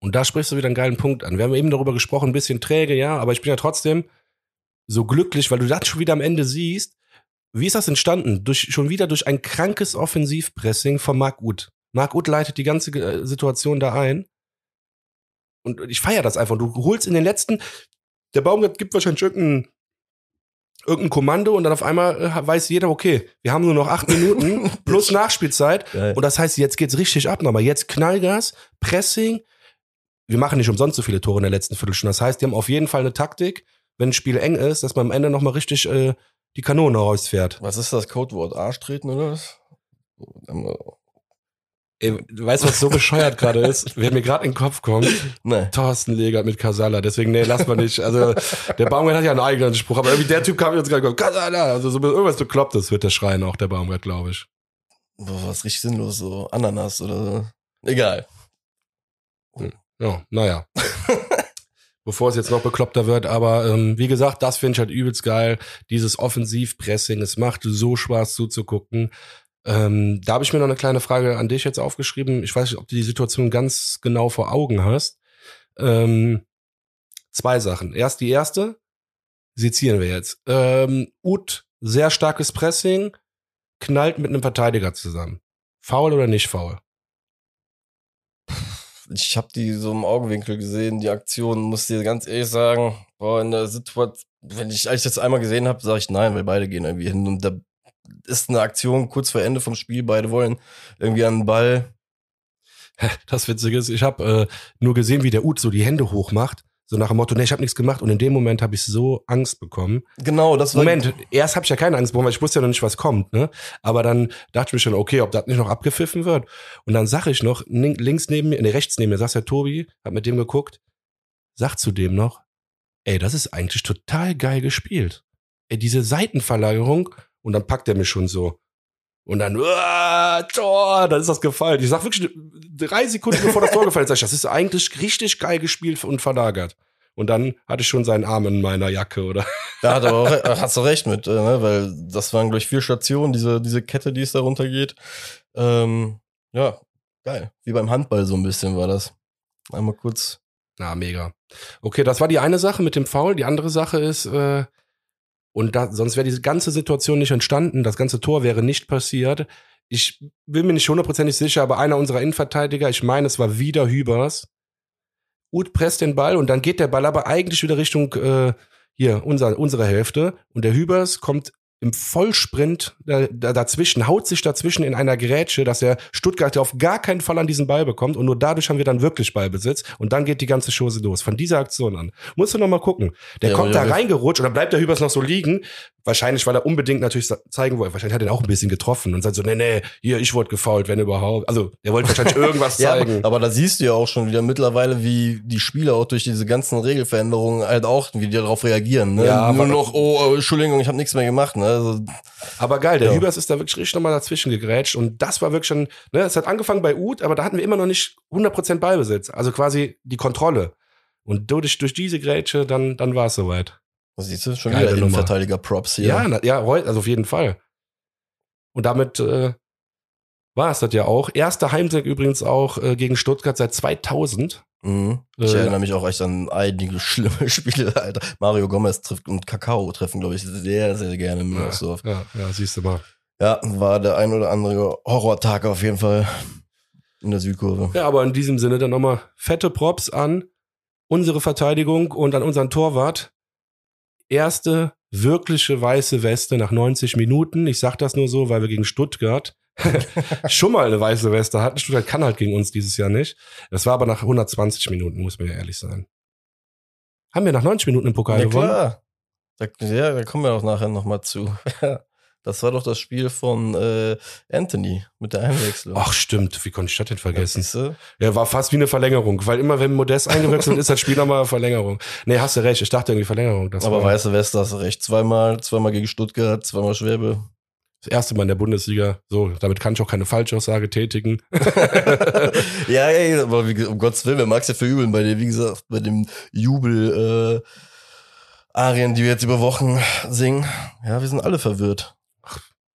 Und da sprichst du wieder einen geilen Punkt an. Wir haben eben darüber gesprochen, ein bisschen träge, ja, aber ich bin ja trotzdem so glücklich, weil du das schon wieder am Ende siehst. Wie ist das entstanden? Durch, schon wieder durch ein krankes Offensivpressing von Marc Uth. Marc Uth leitet die ganze äh, Situation da ein. Und ich feiere das einfach. Du holst in den letzten, der Baumgart gibt wahrscheinlich irgendein, irgendein Kommando und dann auf einmal äh, weiß jeder, okay, wir haben nur noch acht Minuten plus Nachspielzeit. Geil. Und das heißt, jetzt geht's richtig ab nochmal. Jetzt Knallgas, Pressing. Wir machen nicht umsonst so viele Tore in der letzten Viertelstunde. Das heißt, die haben auf jeden Fall eine Taktik, wenn ein Spiel eng ist, dass man am Ende nochmal richtig äh, die Kanone rausfährt. Was ist das Codewort? Arsch treten oder was? Ey, du weißt, was so bescheuert gerade ist? Wer mir gerade in den Kopf kommt, Ne. Thorsten Legert mit Casala. Deswegen, nee, lass mal nicht. Also, der Baumgart hat ja einen eigenen Spruch, aber irgendwie der Typ kam jetzt gerade, Casala. Also, so irgendwas Beklopptes wird der schreien auch, der Baumgart, glaube ich. Boah, was richtig sinnlos, so Ananas oder so. Egal. Ja, naja. Bevor es jetzt noch bekloppter wird, aber ähm, wie gesagt, das finde ich halt übelst geil. Dieses Offensivpressing, es macht so Spaß zuzugucken. Ähm, da habe ich mir noch eine kleine Frage an dich jetzt aufgeschrieben. Ich weiß nicht, ob du die Situation ganz genau vor Augen hast. Ähm, zwei Sachen. Erst die erste, sezieren wir jetzt. Ähm, Ut, sehr starkes Pressing, knallt mit einem Verteidiger zusammen. Foul oder nicht faul? Ich habe die so im Augenwinkel gesehen, die Aktion, muss dir ganz ehrlich sagen, boah, in der Situation, wenn ich, als ich das einmal gesehen habe, sage ich nein, weil beide gehen irgendwie hin. Und da ist eine Aktion kurz vor Ende vom Spiel, beide wollen irgendwie an den Ball. Das Witzige ist, ich habe äh, nur gesehen, wie der Ut so die Hände hochmacht. So nach dem Motto, nee, ich habe nichts gemacht. Und in dem Moment habe ich so Angst bekommen. Genau, das war. Moment, erst habe ich ja keine Angst bekommen, weil ich wusste ja noch nicht, was kommt. Ne? Aber dann dachte ich mir schon, okay, ob das nicht noch abgepfiffen wird. Und dann sag ich noch, links neben mir, nee, rechts neben mir, saß der Tobi, hat mit dem geguckt, sagt zu dem noch, ey, das ist eigentlich total geil gespielt. Ey, diese Seitenverlagerung. Und dann packt er mich schon so. Und dann, uh, Tor, dann ist das gefallen. Ich sag wirklich drei Sekunden bevor das Tor gefallen ist, das ist eigentlich richtig geil gespielt und verlagert. Und dann hatte ich schon seinen Arm in meiner Jacke, oder? Da hat aber auch, hast du recht mit, äh, ne? weil das waren, glaube ich, vier Stationen, diese, diese Kette, die es da runtergeht. Ähm, ja, geil. Wie beim Handball so ein bisschen war das. Einmal kurz. Na, mega. Okay, das war die eine Sache mit dem Foul. Die andere Sache ist, äh, und da, sonst wäre diese ganze Situation nicht entstanden, das ganze Tor wäre nicht passiert. Ich bin mir nicht hundertprozentig sicher, aber einer unserer Innenverteidiger, ich meine, es war wieder Hübers. Ut presst den Ball und dann geht der Ball aber eigentlich wieder Richtung äh, hier, unser, unsere Hälfte. Und der Hübers kommt im Vollsprint da, da, dazwischen, haut sich dazwischen in einer Grätsche, dass er Stuttgart auf gar keinen Fall an diesen Ball bekommt und nur dadurch haben wir dann wirklich Ballbesitz und dann geht die ganze Chose los. Von dieser Aktion an. Musst du noch mal gucken. Der ja, kommt ja, da reingerutscht und dann bleibt der Hübers noch so liegen. Wahrscheinlich, weil er unbedingt natürlich zeigen wollte. Wahrscheinlich hat er auch ein bisschen getroffen und sagt so, nee, nee, hier, ich wurde gefault, wenn überhaupt. Also, er wollte wahrscheinlich irgendwas zeigen. ja, aber da siehst du ja auch schon wieder mittlerweile, wie die Spieler auch durch diese ganzen Regelveränderungen halt auch, wie die darauf reagieren. Ne? Ja, Nur noch, oh, oh, Entschuldigung, ich habe nichts mehr gemacht. Ne? Also, aber geil, der ja. Hübers ist da wirklich richtig nochmal dazwischen gegrätscht und das war wirklich schon, ne, es hat angefangen bei Uth, aber da hatten wir immer noch nicht 100% Ballbesitz, also quasi die Kontrolle. Und durch, durch diese Grätsche, dann, dann war es soweit. Was siehst du? Schon Geile wieder Innenverteidiger-Props hier. Ja, na, ja, also auf jeden Fall. Und damit äh, war es das ja auch. Erster Heimsieg übrigens auch äh, gegen Stuttgart seit 2000. Mhm. Ich äh, erinnere mich auch echt an einige schlimme Spiele, Alter. Mario Gomez trifft und Kakao treffen, glaube ich, sehr, sehr gerne in Müngersdorf. Ja, ja, ja, siehst du mal. Ja, war der ein oder andere Horrortag auf jeden Fall in der Südkurve. Ja, aber in diesem Sinne dann nochmal fette Props an unsere Verteidigung und an unseren Torwart. Erste wirkliche weiße Weste nach 90 Minuten. Ich sag das nur so, weil wir gegen Stuttgart schon mal eine weiße Weste hatten. Stuttgart kann halt gegen uns dieses Jahr nicht. Das war aber nach 120 Minuten, muss man ja ehrlich sein. Haben wir nach 90 Minuten im Pokal ja, gewonnen? Klar. Da, ja, da kommen wir auch nachher nochmal zu. Das war doch das Spiel von äh, Anthony mit der Einwechslung. Ach stimmt, wie konnte ich das denn vergessen? Ja, war fast wie eine Verlängerung, weil immer wenn Modest eingewechselt ist, das Spiel nochmal Verlängerung. Nee, hast du recht, ich dachte irgendwie Verlängerung. Das Aber weiße Weste hast du recht. Zweimal, zweimal gegen Stuttgart, zweimal Schwäbe. Das erste Mal in der Bundesliga. So, damit kann ich auch keine Falschaussage tätigen. ja, ey, aber wie, um Gottes Willen, wer mag es ja verübeln bei dir, wie gesagt, bei dem Jubel, äh, Arien, die wir jetzt über Wochen singen. Ja, wir sind alle verwirrt.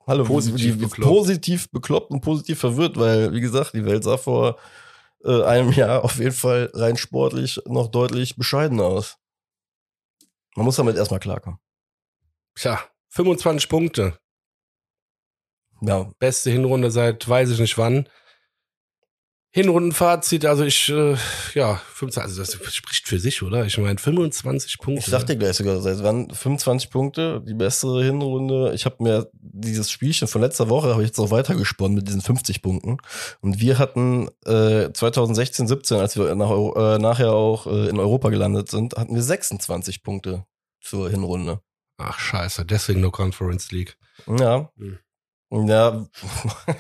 Hallo, positiv, die, bekloppt. positiv bekloppt und positiv verwirrt, weil, wie gesagt, die Welt sah vor äh, einem Jahr auf jeden Fall rein sportlich noch deutlich bescheidener aus. Man muss damit erstmal klarkommen. Tja, 25 Punkte. Ja. Beste Hinrunde seit weiß ich nicht wann. Hinrundenfazit, also ich, äh, ja, 25, also das spricht für sich, oder? Ich meine, 25 Punkte. Ich sagte gleich sogar, seit wann 25 Punkte, die bessere Hinrunde. Ich habe mir dieses Spielchen von letzter Woche habe ich jetzt noch weitergesponnen mit diesen 50 Punkten. Und wir hatten äh, 2016, 17, als wir nach, äh, nachher auch äh, in Europa gelandet sind, hatten wir 26 Punkte zur Hinrunde. Ach scheiße, deswegen nur Conference League. Ja. Hm. Ja,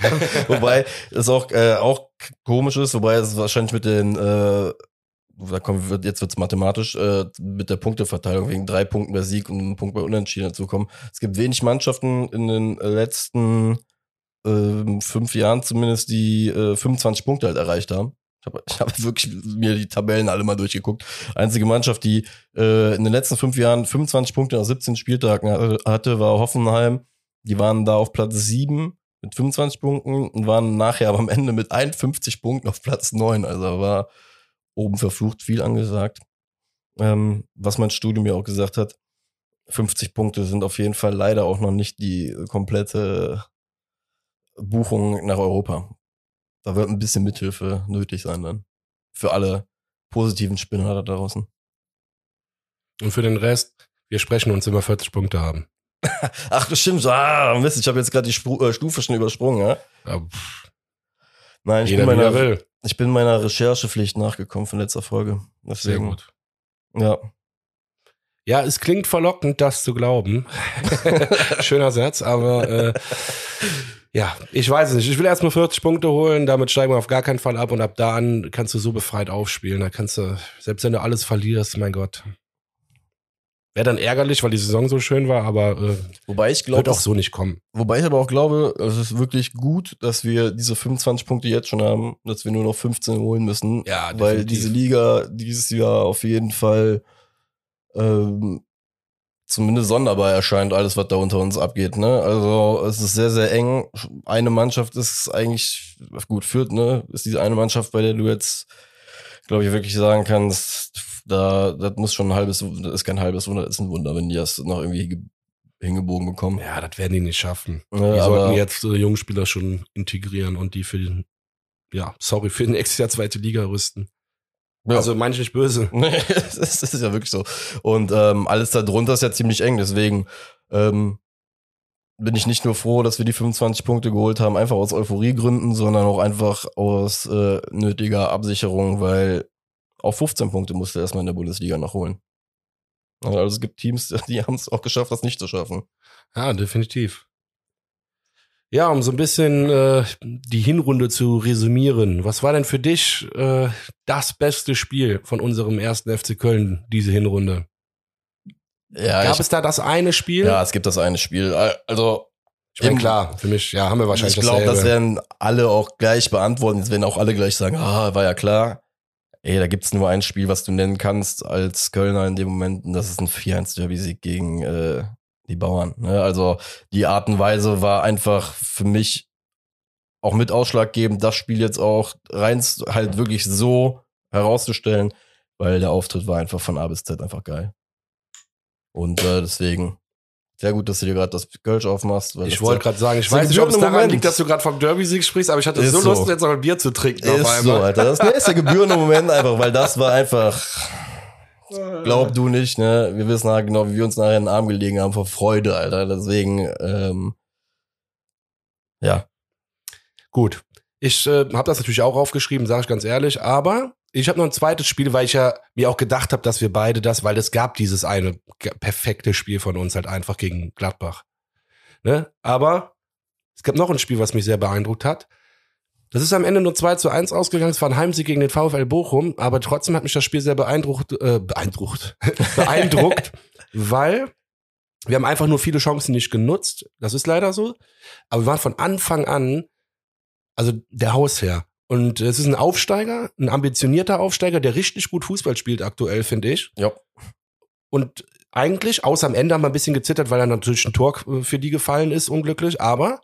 wobei es auch, äh, auch komisch ist, wobei es wahrscheinlich mit den, äh, da kommen wir, jetzt wird's mathematisch, äh, mit der Punkteverteilung wegen drei Punkten bei Sieg und einem Punkt bei Unentschieden dazu kommen. Es gibt wenig Mannschaften in den letzten äh, fünf Jahren zumindest, die äh, 25 Punkte halt erreicht haben. Ich habe ich hab wirklich mir die Tabellen alle mal durchgeguckt. Einzige Mannschaft, die äh, in den letzten fünf Jahren 25 Punkte nach 17 Spieltagen hatte, war Hoffenheim die waren da auf Platz 7 mit 25 Punkten und waren nachher aber am Ende mit 51 Punkten auf Platz 9. Also war oben verflucht viel angesagt. Ähm, was mein Studium ja auch gesagt hat, 50 Punkte sind auf jeden Fall leider auch noch nicht die komplette Buchung nach Europa. Da wird ein bisschen Mithilfe nötig sein dann. Für alle positiven Spinner da draußen. Und für den Rest, wir sprechen uns immer 40 Punkte haben. Ach, das stimmt. Ah, Mist, ich habe jetzt gerade die Spru äh, Stufe schon übersprungen, ja? ja Nein, ich bin, meiner, ich bin meiner Recherchepflicht nachgekommen von letzter Folge. Deswegen, Sehr gut. Ja. Ja, es klingt verlockend, das zu glauben. Schöner Satz, aber äh, ja, ich weiß es nicht. Ich will erstmal 40 Punkte holen, damit steigen wir auf gar keinen Fall ab und ab da an kannst du so befreit aufspielen. Da kannst du, selbst wenn du alles verlierst, mein Gott. Wäre dann ärgerlich, weil die Saison so schön war, aber äh, Wobei ich glaube, wird auch so nicht kommen. wobei ich aber auch glaube, es ist wirklich gut, dass wir diese 25 Punkte jetzt schon haben, dass wir nur noch 15 holen müssen. Ja, weil diese Liga dieses Jahr auf jeden Fall ähm, zumindest sonderbar erscheint, alles, was da unter uns abgeht. Ne? Also es ist sehr, sehr eng. Eine Mannschaft ist eigentlich, gut, führt, ne? Ist diese eine Mannschaft, bei der du jetzt, glaube ich, wirklich sagen kannst, da, das muss schon ein halbes, das ist kein halbes Wunder, das ist ein Wunder, wenn die das noch irgendwie ge- hingebogen bekommen. Ja, das werden die nicht schaffen. Ja, die sollten jetzt äh, Jungspieler schon integrieren und die für den, ja, sorry, für den nächstes Jahr zweite Liga rüsten. Ja. Also meine ich nicht böse. Nee, das ist, das ist ja wirklich so. Und ähm, alles da drunter ist ja ziemlich eng. Deswegen ähm, bin ich nicht nur froh, dass wir die 25 Punkte geholt haben, einfach aus Euphoriegründen, sondern auch einfach aus äh, nötiger Absicherung, weil auch 15 Punkte musste erstmal in der Bundesliga noch holen. Also es gibt Teams, die haben es auch geschafft, das nicht zu schaffen. Ja, definitiv. Ja, um so ein bisschen äh, die Hinrunde zu resümieren. Was war denn für dich äh, das beste Spiel von unserem ersten FC Köln diese Hinrunde? Ja, Gab ich, es da das eine Spiel? ja, es gibt das eine Spiel. Also ich meine, klar, für mich, ja, haben wir wahrscheinlich ich glaube, das werden alle auch gleich beantworten. Jetzt werden auch alle gleich sagen, ah, war ja klar. Ey, da gibt's nur ein Spiel, was du nennen kannst als Kölner in dem Moment, und das ist ein 4-1-Derby-Sieg gegen äh, die Bauern. Ne? Also die Art und Weise war einfach für mich auch mit ausschlaggebend, das Spiel jetzt auch rein halt wirklich so herauszustellen, weil der Auftritt war einfach von A bis Z einfach geil. Und äh, deswegen sehr gut, dass du dir gerade das Kölsch aufmachst. Weil ich wollte gerade sagen, ich so weiß nicht, ob es daran Moment. liegt, dass du gerade vom Derby-Sieg sprichst, aber ich hatte Ist so so. Lust, jetzt noch ein Bier zu trinken auf Ist so, einmal. Alter. Das ist der gebührende Moment einfach, weil das war einfach, glaub du nicht, ne? Wir wissen halt genau, wie wir uns nachher in den Arm gelegen haben vor Freude, Alter. Deswegen, ähm, ja. Gut. Ich äh, habe das natürlich auch aufgeschrieben, sage ich ganz ehrlich, aber ich habe noch ein zweites Spiel, weil ich ja mir auch gedacht habe, dass wir beide das, weil es gab dieses eine perfekte Spiel von uns halt einfach gegen Gladbach. Ne? Aber es gab noch ein Spiel, was mich sehr beeindruckt hat. Das ist am Ende nur 2 zu 1 ausgegangen. Es war ein Heimsieg gegen den VfL Bochum, aber trotzdem hat mich das Spiel sehr beeindruckt, äh, beeindruckt, beeindruckt, weil wir haben einfach nur viele Chancen nicht genutzt. Das ist leider so. Aber wir waren von Anfang an, also der Hausherr. Und es ist ein Aufsteiger, ein ambitionierter Aufsteiger, der richtig gut Fußball spielt aktuell, finde ich. Ja. Und eigentlich, außer am Ende haben wir ein bisschen gezittert, weil dann natürlich ein Tor äh, für die gefallen ist, unglücklich. Aber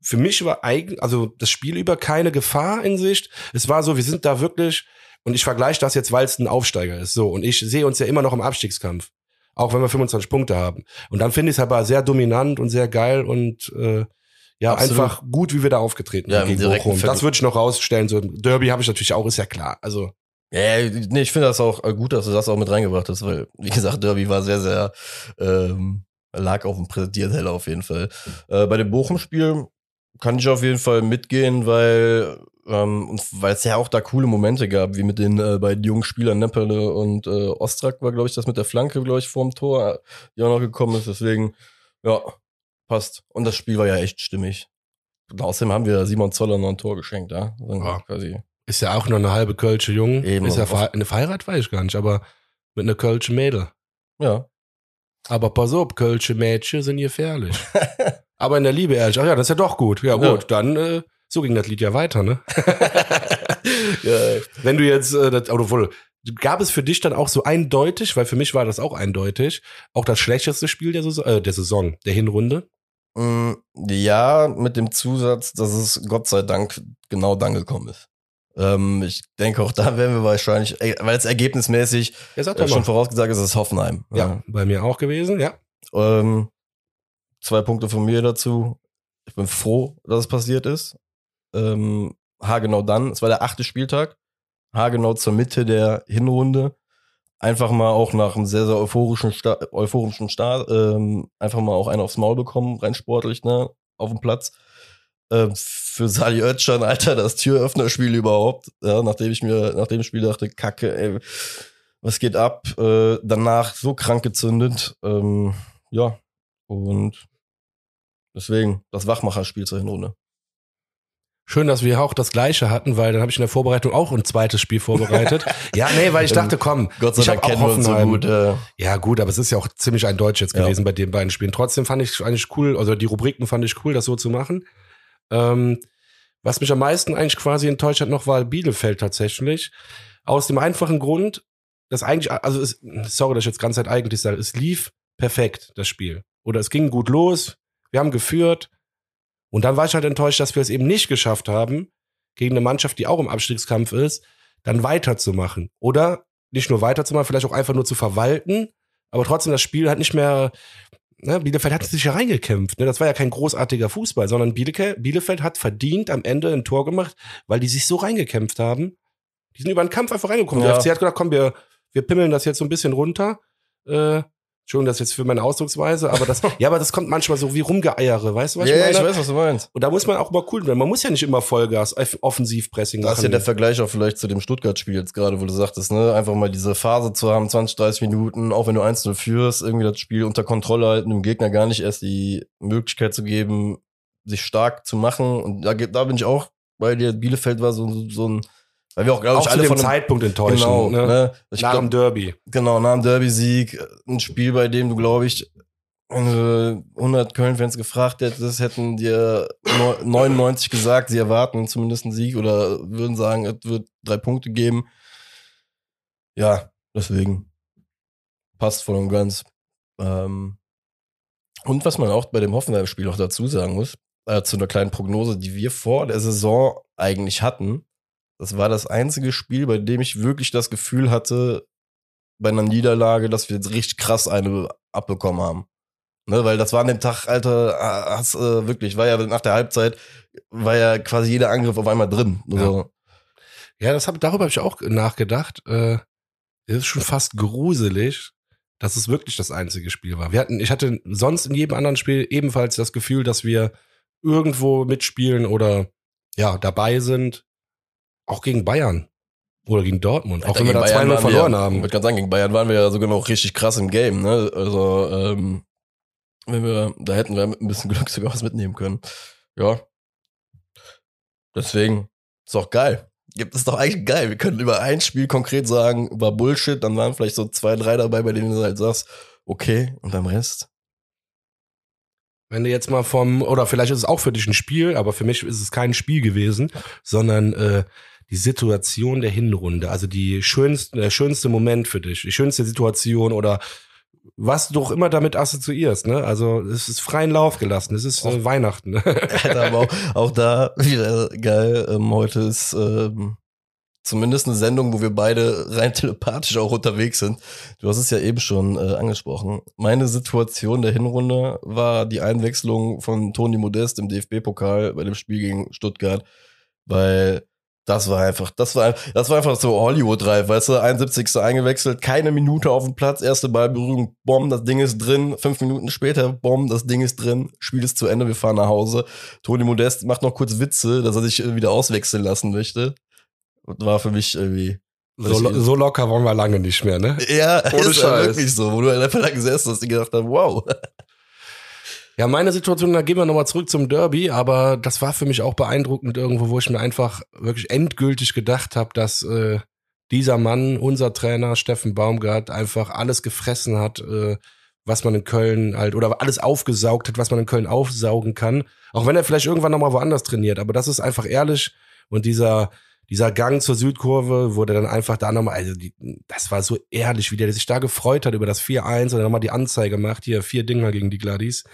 für mich war eigentlich, also das Spiel über keine Gefahr in Sicht. Es war so, wir sind da wirklich, und ich vergleiche das jetzt, weil es ein Aufsteiger ist. So, und ich sehe uns ja immer noch im Abstiegskampf. Auch wenn wir 25 Punkte haben. Und dann finde ich es aber sehr dominant und sehr geil und äh, ja, Absolut. einfach gut, wie wir da aufgetreten Ja, sind im gegen Bochum. Ver- Das würde ich noch rausstellen. So, Derby habe ich natürlich auch, ist ja klar. Also, Ja, nee, ich finde das auch äh, gut, dass du das auch mit reingebracht hast, weil, wie gesagt, Derby war sehr, sehr, ähm, lag auf dem Präsentierteller auf jeden Fall. Äh, bei dem Bochum-Spiel kann ich auf jeden Fall mitgehen, weil ähm, weil es ja auch da coole Momente gab, wie mit den äh, beiden jungen Spielern Neppele und äh, Ostrak war, glaube ich, das mit der Flanke, glaube ich, vorm Tor, äh, die auch noch gekommen ist. Deswegen, ja, passt. Und das Spiel war ja echt stimmig. Und außerdem haben wir Simon Zoller noch ein Tor geschenkt, ja. Also Ja. quasi. ist ja auch noch eine halbe Kölsche Jung. Eben. Ist ja verhe eine verheiratet, weiß ich gar nicht, aber mit einer Kölsche Mädel. Ja. Aber pass auf, Kölsche Mädchen sind gefährlich. aber in der Liebe ehrlich, ach ja, das ist ja doch gut. Ja, gut, Ja. dann, äh, so ging das Lied ja weiter, ne? ja. Wenn du jetzt, äh, das, obwohl, gab es für dich dann auch so eindeutig, weil für mich war das auch eindeutig, auch das schlechteste Spiel der Saison, äh, der Saison, der Hinrunde? Ja, mit dem Zusatz, dass es Gott sei Dank genau dann gekommen ist. Ähm, ich denke auch da werden wir wahrscheinlich, äh, weil es ergebnismäßig Ja, äh, schon mal. vorausgesagt ist, es ist Hoffenheim. Ja, bei mir auch gewesen, ja. Ähm, zwei Punkte von mir dazu. Ich bin froh, dass es passiert ist. Ähm, haargenau dann, es war der achte Spieltag, haargenau zur Mitte der Hinrunde. Einfach mal auch nach einem sehr, sehr euphorischen, Sta euphorischen Start, ähm, einfach mal auch einen aufs Maul bekommen, rein sportlich, ne, auf dem Platz. Äh, für Sali Özcan, Alter, das Türöffnerspiel überhaupt. Ja, nachdem ich mir nach dem Spiel dachte, Kacke, ey, was geht ab? Äh, danach so krank gezündet. Ähm, ja, und deswegen das Wachmacherspiel zur Hinrunde. Schön, dass wir auch das gleiche hatten, weil dann habe ich in der Vorbereitung auch ein zweites Spiel vorbereitet. ja, nee, weil ich dachte, komm, Gott sei ich Dank kennen wir uns so gut. Äh, Ja, gut, aber es ist ja auch ziemlich eindeutig jetzt Ja. gewesen bei den beiden Spielen. Trotzdem fand ich eigentlich cool, also die Rubriken fand ich cool, das so zu machen. Ähm, was mich am meisten eigentlich quasi enttäuscht hat noch, war Bielefeld tatsächlich. Aus dem einfachen Grund, dass eigentlich, also es, sorry, dass ich jetzt ganz Zeit eigentlich sage, es lief perfekt, das Spiel. Oder es ging gut los, wir haben geführt. Und dann war ich halt enttäuscht, dass wir es eben nicht geschafft haben, gegen eine Mannschaft, die auch im Abstiegskampf ist, dann weiterzumachen. Oder nicht nur weiterzumachen, vielleicht auch einfach nur zu verwalten, aber trotzdem das Spiel halt nicht mehr. Ne, Bielefeld hat sich ja reingekämpft. Ne? Das war ja kein großartiger Fußball, sondern Bielefeld hat verdient am Ende ein Tor gemacht, weil die sich so reingekämpft haben. Die sind über den Kampf einfach reingekommen. Ja. Der FC hat gedacht, komm, wir, wir pimmeln das jetzt so ein bisschen runter. Äh, Entschuldigung, das jetzt für meine Ausdrucksweise, aber das, ja, aber das kommt manchmal so wie rumgeeiere, weißt du, was ja, ich ich meine? weiß, was du meinst. Und da muss man auch mal cool werden. Man muss ja nicht immer Vollgas, off- Offensivpressing Das ist machen. ja der Vergleich auch vielleicht zu dem Stuttgart-Spiel jetzt gerade, wo du sagtest, ne, einfach mal diese Phase zu haben, 20, 30 Minuten, auch wenn du 1-0 führst, irgendwie das Spiel unter Kontrolle halten, dem Gegner gar nicht erst die Möglichkeit zu geben, sich stark zu machen. Und da, da bin ich auch bei dir. Bielefeld war so, so ein, weil wir auch, glaube auch ich, zu alle dem von dem, Zeitpunkt enttäuschend. genau, ne? ne? Ich Nach glaub, dem Derby. Genau, nach dem Derby-Sieg, ein Spiel, bei dem du, glaube ich, wenn du 100 Köln-Fans gefragt hättest, hätten dir neu- 99 gesagt, sie erwarten zumindest einen Sieg oder würden sagen, es wird drei Punkte geben. Ja, deswegen passt voll und ganz. Ähm, und was man auch bei dem Hoffenheim-Spiel noch dazu sagen muss, äh, zu einer kleinen Prognose, die wir vor der Saison eigentlich hatten, das war das einzige Spiel, bei dem ich wirklich das Gefühl hatte, bei einer Niederlage, dass wir jetzt richtig krass eine abbekommen haben. Ne, weil das war an dem Tag, Alter, ah, hast, äh, wirklich, war ja nach der Halbzeit, war ja quasi jeder Angriff auf einmal drin. Also, Ja, das hab, darüber habe ich auch nachgedacht. Äh, es ist schon fast gruselig, dass es wirklich das einzige Spiel war. Wir hatten, ich hatte sonst in jedem anderen Spiel ebenfalls das Gefühl, dass wir irgendwo mitspielen oder ja dabei sind. Auch gegen Bayern oder gegen Dortmund, auch wenn wir da 2-0 waren verloren wir, haben. Ich würde gerade sagen, gegen Bayern waren wir ja sogar noch richtig krass im Game. Ne? Also, ähm, wenn wir, da hätten wir mit ein bisschen Glück sogar was mitnehmen können. Ja. Deswegen ist auch geil. Gibt es doch eigentlich geil. Wir können über ein Spiel konkret sagen, war Bullshit, dann waren vielleicht so zwei, drei dabei, bei denen du halt sagst, okay, und beim Rest. Wenn du jetzt mal vom, oder vielleicht ist es auch für dich ein Spiel, aber für mich ist es kein Spiel gewesen, sondern äh, die Situation der Hinrunde, also die schönste, der schönste Moment für dich, die schönste Situation oder was du auch immer damit assoziierst, ne? Also es ist freien Lauf gelassen, es ist äh, Weihnachten. Alter, aber auch, auch da wieder geil. Ähm, heute ist ähm, zumindest eine Sendung, wo wir beide rein telepathisch auch unterwegs sind. Du hast es ja eben schon äh, angesprochen. Meine Situation der Hinrunde war die Einwechslung von Toni Modest im DFB-Pokal bei dem Spiel gegen Stuttgart, weil das war einfach, das war, das war einfach so Hollywood-reif, weißt du, 71. eingewechselt, keine Minute auf dem Platz, erste Ballberührung, Bomb, das Ding ist drin, fünf Minuten später, Bomb, das Ding ist drin, Spiel ist zu Ende, wir fahren nach Hause. Toni Modest macht noch kurz Witze, dass er sich äh, wieder auswechseln lassen möchte. Und war für mich irgendwie. so, lo- so locker waren wir lange nicht mehr, ne? Ja, Ohne ist Scheiß. wirklich so, wo du einfach da gesessen hast und gedacht hast, wow. Ja, meine Situation, da gehen wir nochmal zurück zum Derby, aber das war für mich auch beeindruckend irgendwo, wo ich mir einfach wirklich endgültig gedacht habe, dass äh, dieser Mann, unser Trainer Steffen Baumgart, einfach alles gefressen hat, äh, was man in Köln halt, oder alles aufgesaugt hat, was man in Köln aufsaugen kann. Auch wenn er vielleicht irgendwann nochmal woanders trainiert, aber das ist einfach ehrlich. Und dieser, dieser Gang zur Südkurve, der dann einfach da nochmal, also die, das war so ehrlich, wie der sich da gefreut hat über das 4-1 und dann nochmal die Anzeige macht, hier vier Dinger gegen die Gladys.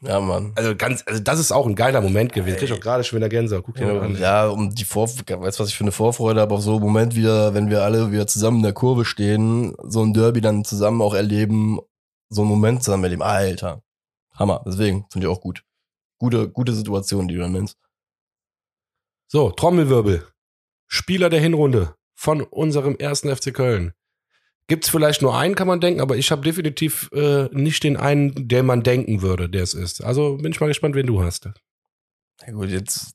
Ja, Mann. Also ganz, also das ist auch ein geiler Moment gewesen. Krieg ich auch gerade schon wieder Gänsehaut. Guck dir mal an. Ja, um die Vor, weißt du, was ich für eine Vorfreude habe auf so einen Moment wieder, wenn wir alle wieder zusammen in der Kurve stehen, so ein Derby dann zusammen auch erleben, so einen Moment zusammen erleben. Alter. Hammer. Deswegen finde ich auch gut. Gute, gute Situation, die du dann nennst. So, Trommelwirbel. Spieler der Hinrunde von unserem ersten FC Köln. Gibt's vielleicht nur einen, kann man denken, aber ich habe definitiv äh, nicht den einen, der man denken würde, der es ist. Also bin ich mal gespannt, wen du hast. Ja gut, jetzt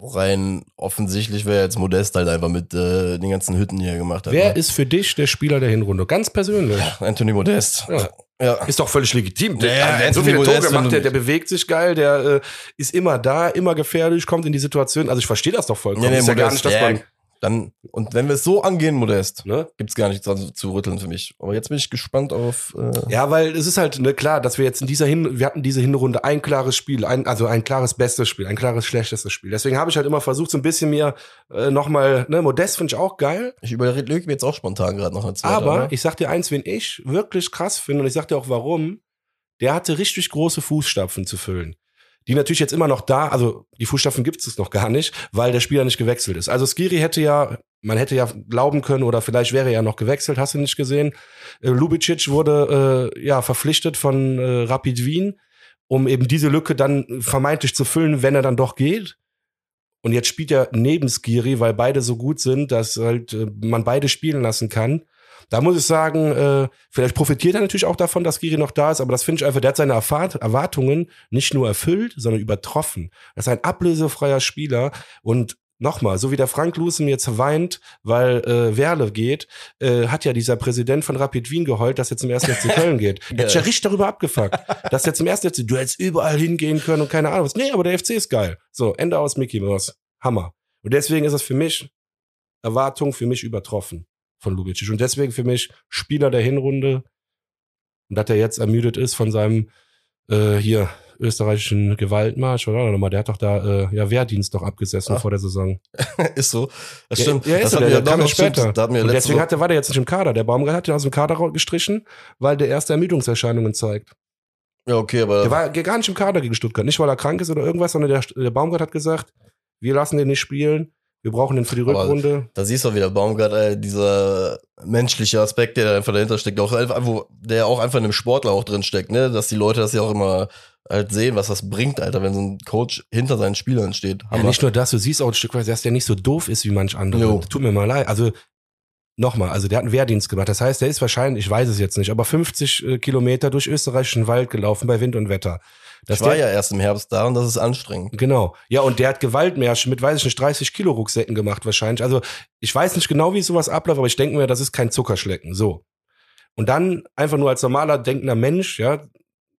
rein offensichtlich wäre jetzt Modest halt einfach mit äh, den ganzen Hütten, die er gemacht hat. Wer ne? ist für dich der Spieler der Hinrunde? Ganz persönlich. Anthony Modest. Ja. Ja. Ist doch völlig legitim. Der, Ja, der hat so viele Tore gemacht, der, der bewegt sich geil, der äh, ist immer da, immer gefährlich, kommt in die Situation. Also ich verstehe das doch vollkommen. ist ja gar nicht, dass man, dann, und wenn wir es so angehen, Modest, ne? gibt's gar nichts dran zu rütteln für mich. Aber jetzt bin ich gespannt auf. Äh, Ja, weil es ist halt ne, klar, dass wir jetzt in dieser Hin wir hatten diese Hinrunde ein klares Spiel, ein, also ein klares bestes Spiel, ein klares schlechtestes Spiel. Deswegen habe ich halt immer versucht, so ein bisschen mir äh, nochmal, ne, Modest finde ich auch geil. ich überrede mir jetzt auch spontan gerade noch eine zweite. Aber ich sag dir eins, wen ich wirklich krass finde, und ich sag dir auch warum, der hatte richtig große Fußstapfen zu füllen. Die natürlich jetzt immer noch da, also die Fußstapfen gibt es noch gar nicht, weil der Spieler nicht gewechselt ist. Also Skiri hätte ja, man hätte ja glauben können, oder vielleicht wäre er ja noch gewechselt, hast du nicht gesehen. Äh, Lubicic wurde äh, ja verpflichtet von äh, Rapid Wien, um eben diese Lücke dann vermeintlich zu füllen, wenn er dann doch geht. Und jetzt spielt er neben Skiri, weil beide so gut sind, dass halt äh, man beide spielen lassen kann. Da muss ich sagen, äh, vielleicht profitiert er natürlich auch davon, dass Skiri noch da ist, aber das finde ich einfach, der hat seine Erwartungen nicht nur erfüllt, sondern übertroffen. Das ist ein ablösefreier Spieler und Nochmal, so wie der Frank Lucen jetzt weint, weil äh, Werle geht, äh, hat ja dieser Präsident von Rapid Wien geheult, dass er zum ersten FC Köln geht. Der hat sich ja richtig darüber abgefuckt, dass er zum ersten FC, du hättest überall hingehen können und keine Ahnung was. Nee, aber der FC ist geil. So, Ende aus Mickey Mouse. Hammer. Und deswegen ist es für mich Erwartung für mich übertroffen von Lubicic. Und deswegen für mich Spieler der Hinrunde. Und dass er jetzt ermüdet ist von seinem äh, hier österreichischen Gewaltmarsch, oder nochmal, der hat doch da äh, ja Wehrdienst noch abgesessen Ach. vor der Saison. ist so. Das Ja, stimmt. Ja, ist das so, hat der, der kam doch ja später. Da und deswegen hat der, war der jetzt nicht im Kader. Der Baumgart hat ihn aus dem Kader gestrichen, weil der erste Ermüdungserscheinungen zeigt. Ja, okay, aber. Der war gar nicht im Kader gegen Stuttgart. Nicht, weil er krank ist oder irgendwas, sondern der, der Baumgart hat gesagt, wir lassen den nicht spielen. Wir brauchen den für die Aber- Rückrunde. Da siehst du wieder Baumgart, äh, dieser menschliche Aspekt, der da einfach dahinter steckt, auch einfach, wo der auch einfach in einem Sportler auch drin steckt, ne, dass die Leute das ja auch immer halt sehen, was das bringt, Alter, wenn so ein Coach hinter seinen Spielern steht. Ja, Hammer. nicht nur das, du siehst auch ein Stück weit, dass der nicht so doof ist wie manch andere. Jo. Tut mir mal leid. Also nochmal, also der hat einen Wehrdienst gemacht. Das heißt, der ist wahrscheinlich, ich weiß es jetzt nicht, aber 50 äh, Kilometer durch österreichischen Wald gelaufen bei Wind und Wetter. Ich war ja erst im Herbst da und das ist anstrengend. Genau. Ja, und der hat Gewaltmärsche mit, weiß ich nicht, 30 Kilo Rucksäcken gemacht wahrscheinlich. Also ich weiß nicht genau, wie sowas abläuft, aber ich denke mir, das ist kein Zuckerschlecken. So. Und dann einfach nur als normaler denkender Mensch, ja,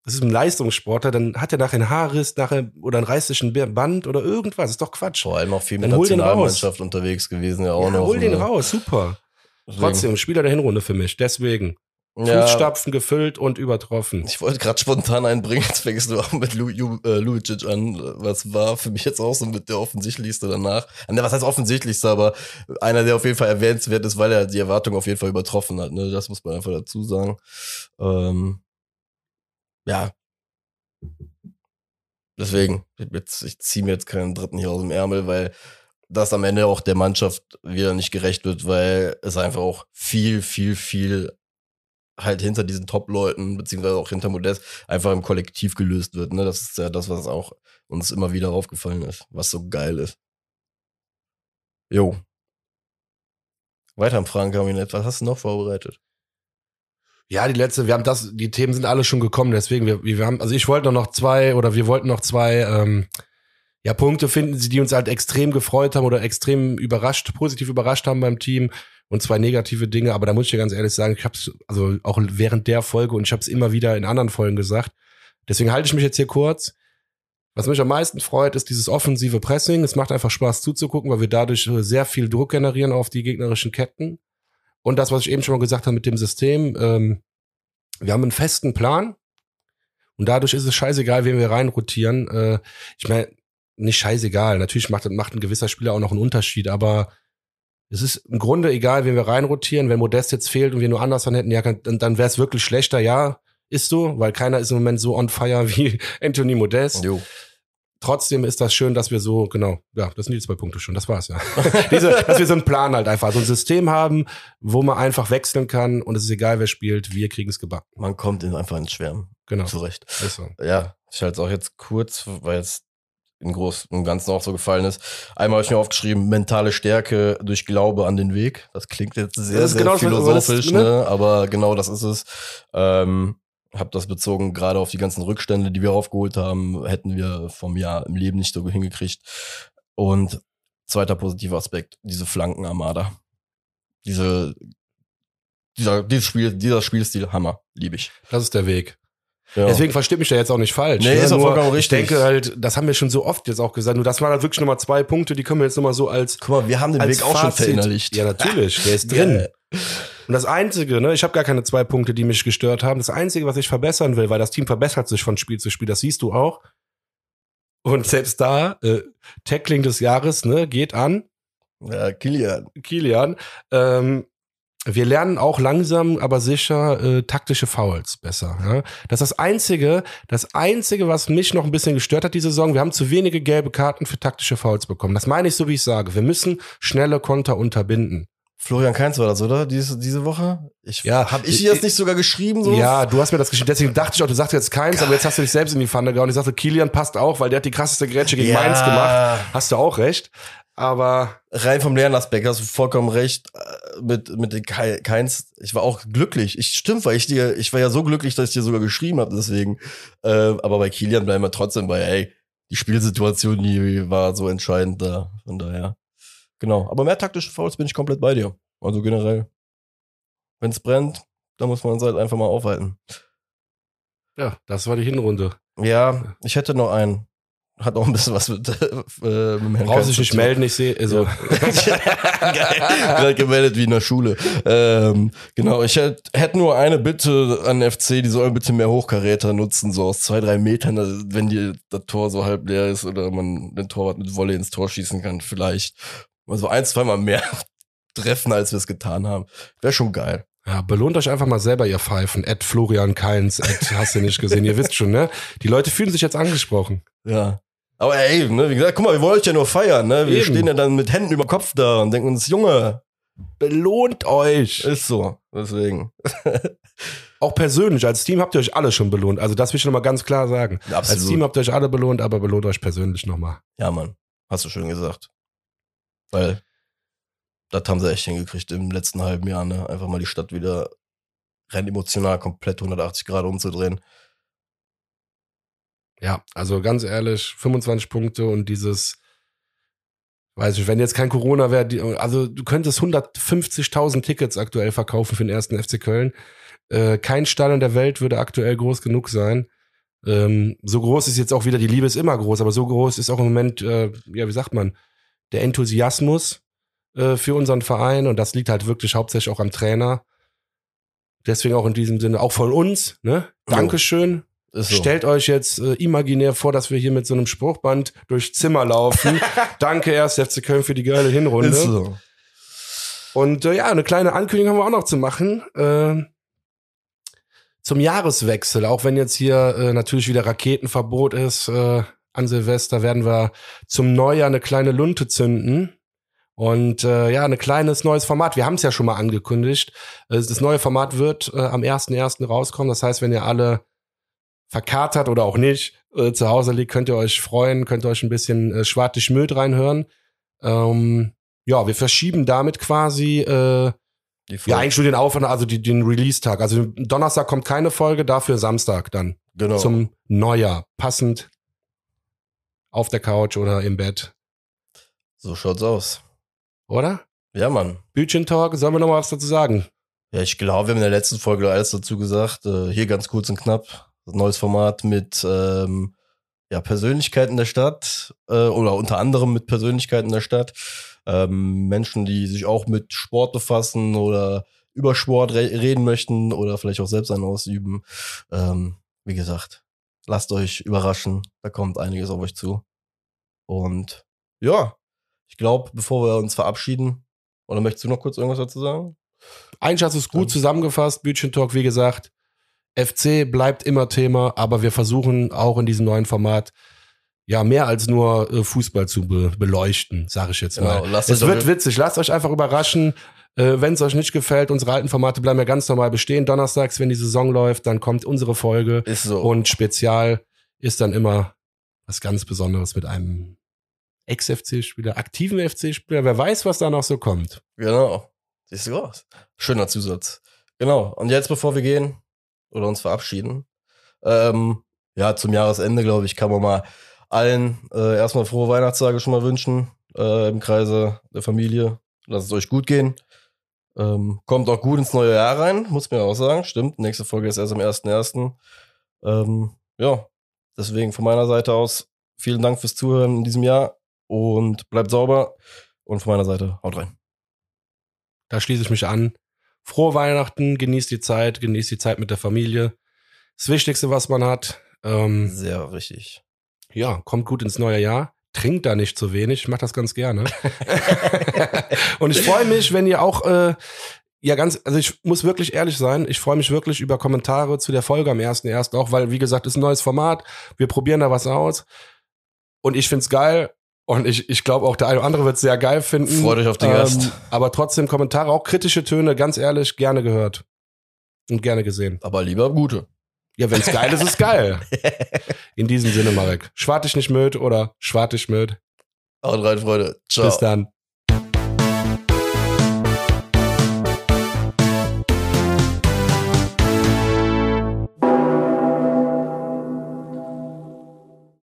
das ist ein Leistungssportler, dann hat er nachher einen Haarriss, nachher oder einen reißischen Band oder irgendwas. ist doch Quatsch. Vor allem auch viel mit Dann den Nationalmannschaft unterwegs gewesen, ja auch ja, noch. hol den ne? raus, super. Deswegen- Trotzdem, Spieler der Hinrunde für mich. Deswegen. Ja, Fußstapfen gefüllt und übertroffen. Ich wollte gerade spontan einbringen, jetzt fängst du auch mit Lu, Ju, äh, Lujicic an. Was war für mich jetzt auch so mit der offensichtlichste danach. Äh, Ne, was heißt offensichtlichste, aber einer, der auf jeden Fall erwähnenswert ist, weil er die Erwartung auf jeden Fall übertroffen hat. Ne? Das muss man einfach dazu sagen. Ähm, ja. Deswegen, jetzt, ich ziehe mir jetzt keinen dritten hier aus dem Ärmel, weil das am Ende auch der Mannschaft wieder nicht gerecht wird, weil es einfach auch viel, viel, viel halt hinter diesen Top-Leuten, beziehungsweise auch hinter Modest, einfach im Kollektiv gelöst wird. Ne? Das ist ja das, was auch uns immer wieder aufgefallen ist, was so geil ist. Jo. Weiter am Fragenkabinett. Was hast du noch vorbereitet? Ja, die letzte, wir haben das, die Themen sind alle schon gekommen, deswegen, wir, wir haben, also ich wollte noch zwei oder wir wollten noch zwei ähm, ja, Punkte finden, die uns halt extrem gefreut haben oder extrem überrascht, positiv überrascht haben beim Team und zwei negative Dinge, aber da muss ich dir ganz ehrlich sagen, ich hab's, also auch während der Folge und ich habe es immer wieder in anderen Folgen gesagt, deswegen halte ich mich jetzt hier kurz. Was mich am meisten freut, ist dieses offensive Pressing. Es macht einfach Spaß zuzugucken, weil wir dadurch äh, sehr viel Druck generieren auf die gegnerischen Ketten. Und das, was ich eben schon mal gesagt habe mit dem System, ähm, wir haben einen festen Plan und dadurch ist es scheißegal, wen wir reinrotieren. Äh, ich meine, nicht scheißegal. Natürlich macht, macht ein gewisser Spieler auch noch einen Unterschied, aber es ist im Grunde egal, wen wir reinrotieren. Wenn Modest jetzt fehlt und wir nur anders hätten, ja, dann, dann wäre es wirklich schlechter. Ja, ist so, weil keiner ist im Moment so on fire wie Anthony Modest. Jo. Trotzdem ist das schön, dass wir so, genau, ja, das sind die zwei Punkte schon, das war's ja. Diese, dass wir so einen Plan halt einfach, so ein System haben, wo man einfach wechseln kann und es ist egal, wer spielt, wir kriegen es gebacken. Man kommt in einfach ins Schwärmen. Genau. Zurecht. Ist so. Ja, ich halte es auch jetzt kurz, weil es im Großen und Ganzen auch so gefallen ist. Einmal habe ich mir aufgeschrieben, mentale Stärke durch Glaube an den Weg. Das klingt jetzt sehr, sehr genau das- philosophisch, ne? ne? aber genau das ist es. Ähm, habe das bezogen gerade auf die ganzen Rückstände, die wir aufgeholt haben, hätten wir vom Jahr im Leben nicht so hingekriegt. Und zweiter positiver Aspekt, diese Flankenarmada. Diese, dieser, dieses Spiel, dieser Spielstil, Hammer, liebe ich. Das ist der Weg. Ja. Deswegen versteht mich da jetzt auch nicht falsch. Nee, ne? ist auch vollkommen Ich richtig. denke halt, das haben wir schon so oft jetzt auch gesagt. Nur das waren halt wirklich nochmal zwei Punkte, die können wir jetzt nochmal so als, Guck mal, wir haben den Weg auch schon Fazit- verinnerlicht. Ja, natürlich, der ist drin. Geil. Und das Einzige, ne, ich habe gar keine zwei Punkte, die mich gestört haben. Das Einzige, was ich verbessern will, weil das Team verbessert sich von Spiel zu Spiel, das siehst du auch. Und selbst da, äh, Tackling des Jahres, ne, geht an Ja, Kilian. Kilian. Ähm, wir lernen auch langsam, aber sicher äh, taktische Fouls besser. Ja? Das ist das Einzige, das Einzige, was mich noch ein bisschen gestört hat, die Saison. Wir haben zu wenige gelbe Karten für taktische Fouls bekommen. Das meine ich so, wie ich sage. Wir müssen schnelle Konter unterbinden. Florian Kainz war das, oder? Diese, diese Woche? Ich, Ja, hab ich ich- dir das nicht sogar geschrieben? So? Ja, du hast mir das geschrieben. Deswegen dachte ich auch, du sagst jetzt keins, aber jetzt hast du dich selbst in die Pfanne gehauen. Ich sagte, Kilian passt auch, weil der hat die krasseste Grätsche gegen Ja. Mainz gemacht. Hast du auch recht. Aber rein vom Lernaspekt hast du vollkommen recht äh, mit mit den Kei- Keins. Ich war auch glücklich. Ich stimmt, weil ich dir, ich war ja so glücklich, dass ich dir sogar geschrieben habe. Deswegen, äh, aber bei Kilian bleiben wir trotzdem bei. Ey, die Spielsituation, die war so entscheidend da. Von daher, genau. Aber mehr taktische Fouls bin ich komplett bei dir. Also generell, wenn es brennt, dann muss man es halt einfach mal aufhalten. ja, das war die Hinrunde. Ja, ich hätte noch einen. Hat auch ein bisschen was mit, äh, mit dem Herrn Brauchst dich nicht melden, ich sehe. Also, Geil. Gerade gemeldet wie in der Schule. Ähm, genau, ich hätte hätt nur eine Bitte an den FC, die sollen bitte mehr Hochkaräter nutzen, so aus zwei, drei Metern, also wenn die, das Tor so halb leer ist oder man den Torwart mit Wolle ins Tor schießen kann, vielleicht. Also ein, zweimal mehr treffen, als wir es getan haben. Wäre schon geil. Ja, belohnt euch einfach mal selber, ihr Pfeifen. Ed Florian Keins, Ed, hast du nicht gesehen. ihr wisst schon, ne? Die Leute fühlen sich jetzt angesprochen. Ja. Aber ey, ne, wie gesagt, guck mal, wir wollen euch ja nur feiern, ne? Wir Eben. stehen ja dann mit Händen über Kopf da und denken uns, Junge, Belohnt euch. ist so. Deswegen. Auch persönlich, als Team habt ihr euch alle schon belohnt. Also das will ich nochmal ganz klar sagen. Als Team habt ihr euch alle belohnt, aber belohnt euch persönlich nochmal. Ja, Mann. Hast du schön gesagt. Weil das haben sie echt hingekriegt im letzten halben Jahr, ne? Einfach mal die Stadt wieder rein emotional komplett 180 Grad umzudrehen. Ja, also ganz ehrlich, 25 Punkte und dieses, weiß ich, wenn jetzt kein Corona wäre, also du könntest 150.000 Tickets aktuell verkaufen für den ersten FC Köln. Äh, kein Stall in der Welt würde aktuell groß genug sein. Ähm, so groß ist jetzt auch wieder, die Liebe ist immer groß, aber so groß ist auch im Moment, äh, ja, wie sagt man, der Enthusiasmus äh, für unseren Verein und das liegt halt wirklich hauptsächlich auch am Trainer. Deswegen auch in diesem Sinne, auch von uns, ne? Dankeschön. So. Stellt euch jetzt äh, imaginär vor, dass wir hier mit so einem Spruchband durchs Zimmer laufen. Danke erst FC Köln für die geile Hinrunde. Ist so. Und äh, ja, eine kleine Ankündigung haben wir auch noch zu machen. Äh, zum Jahreswechsel, auch wenn jetzt hier äh, natürlich wieder Raketenverbot ist, äh, an Silvester werden wir zum Neujahr eine kleine Lunte zünden. Und äh, ja, ein kleines neues Format. Wir haben es ja schon mal angekündigt. Äh, das neue Format wird äh, am 1.1. rauskommen. Das heißt, wenn ihr alle verkatert oder auch nicht äh, zu Hause liegt, könnt ihr euch freuen, könnt ihr euch ein bisschen äh, Schwartig Müll reinhören. Ähm, ja, wir verschieben damit quasi äh, Die ja eigentlich nur den Aufwand, also die, den Release-Tag. Also Donnerstag kommt keine Folge, dafür Samstag dann genau. zum Neujahr. Passend auf der Couch oder im Bett, so schaut's aus. oder? Ja, Mann. Bütchen Talk, sollen wir noch mal was dazu sagen? Ja, ich glaube, wir haben in der letzten Folge alles dazu gesagt. Äh, hier ganz kurz und knapp. Neues Format mit ähm, ja, Persönlichkeiten der Stadt äh, oder unter anderem mit Persönlichkeiten der Stadt. Ähm, Menschen, die sich auch mit Sport befassen oder über Sport re reden möchten oder vielleicht auch selbst einen ausüben. Ähm, wie gesagt, lasst euch überraschen. Da kommt einiges auf euch zu. Und ja, ich glaube, bevor wir uns verabschieden, oder möchtest du noch kurz irgendwas dazu sagen? Du es gut Dann- zusammengefasst, Bütchen Talk, wie gesagt. FC bleibt immer Thema, aber wir versuchen auch in diesem neuen Format ja mehr als nur äh, Fußball zu be beleuchten, sage ich jetzt mal. Genau, Es wird witzig, lasst euch einfach überraschen. Äh, wenn es euch nicht gefällt, unsere alten Formate bleiben ja ganz normal bestehen. Donnerstags, wenn die Saison läuft, dann kommt unsere Folge Ist so. und Spezial ist dann immer was ganz Besonderes mit einem Ex-FC-Spieler, aktiven FC-Spieler. Wer weiß, was da noch so kommt. Genau. Siehst du aus. Schöner Zusatz. Genau. Und jetzt, bevor wir gehen, oder uns verabschieden. Ähm, ja, zum Jahresende, glaube ich, kann man mal allen äh, erstmal frohe Weihnachtstage schon mal wünschen äh, im Kreise der Familie. Lasst es euch gut gehen. Ähm, kommt auch gut ins neue Jahr rein, muss man auch sagen. Stimmt, nächste Folge ist erst am 1.1. Ähm, ja, deswegen von meiner Seite aus vielen Dank fürs Zuhören in diesem Jahr und bleibt sauber. Und von meiner Seite haut rein. Da schließe ich mich an. Frohe Weihnachten, genießt die Zeit, genießt die Zeit mit der Familie. Das Wichtigste, was man hat. Ähm, Sehr richtig. ja, kommt gut ins neue Jahr. Trinkt da nicht zu wenig. Ich mache das ganz gerne. Und ich freue mich, wenn ihr auch, äh, ja ganz, also ich muss wirklich ehrlich sein, ich freue mich wirklich über Kommentare zu der Folge am 1.1. auch, weil, wie gesagt, ist ein neues Format. Wir probieren da was aus. Und ich find's geil. Und ich, ich glaube auch, der eine oder andere wird es sehr geil finden. Freut euch auf den Gast. Aber trotzdem Kommentare, auch kritische Töne, ganz ehrlich, gerne gehört. Und gerne gesehen. Aber lieber gute. Ja, wenn's geil ist, ist geil. In diesem Sinne, Marek. Schwart dich nicht möd oder schwart dich möd. Haut rein, Freunde. Ciao. Bis dann.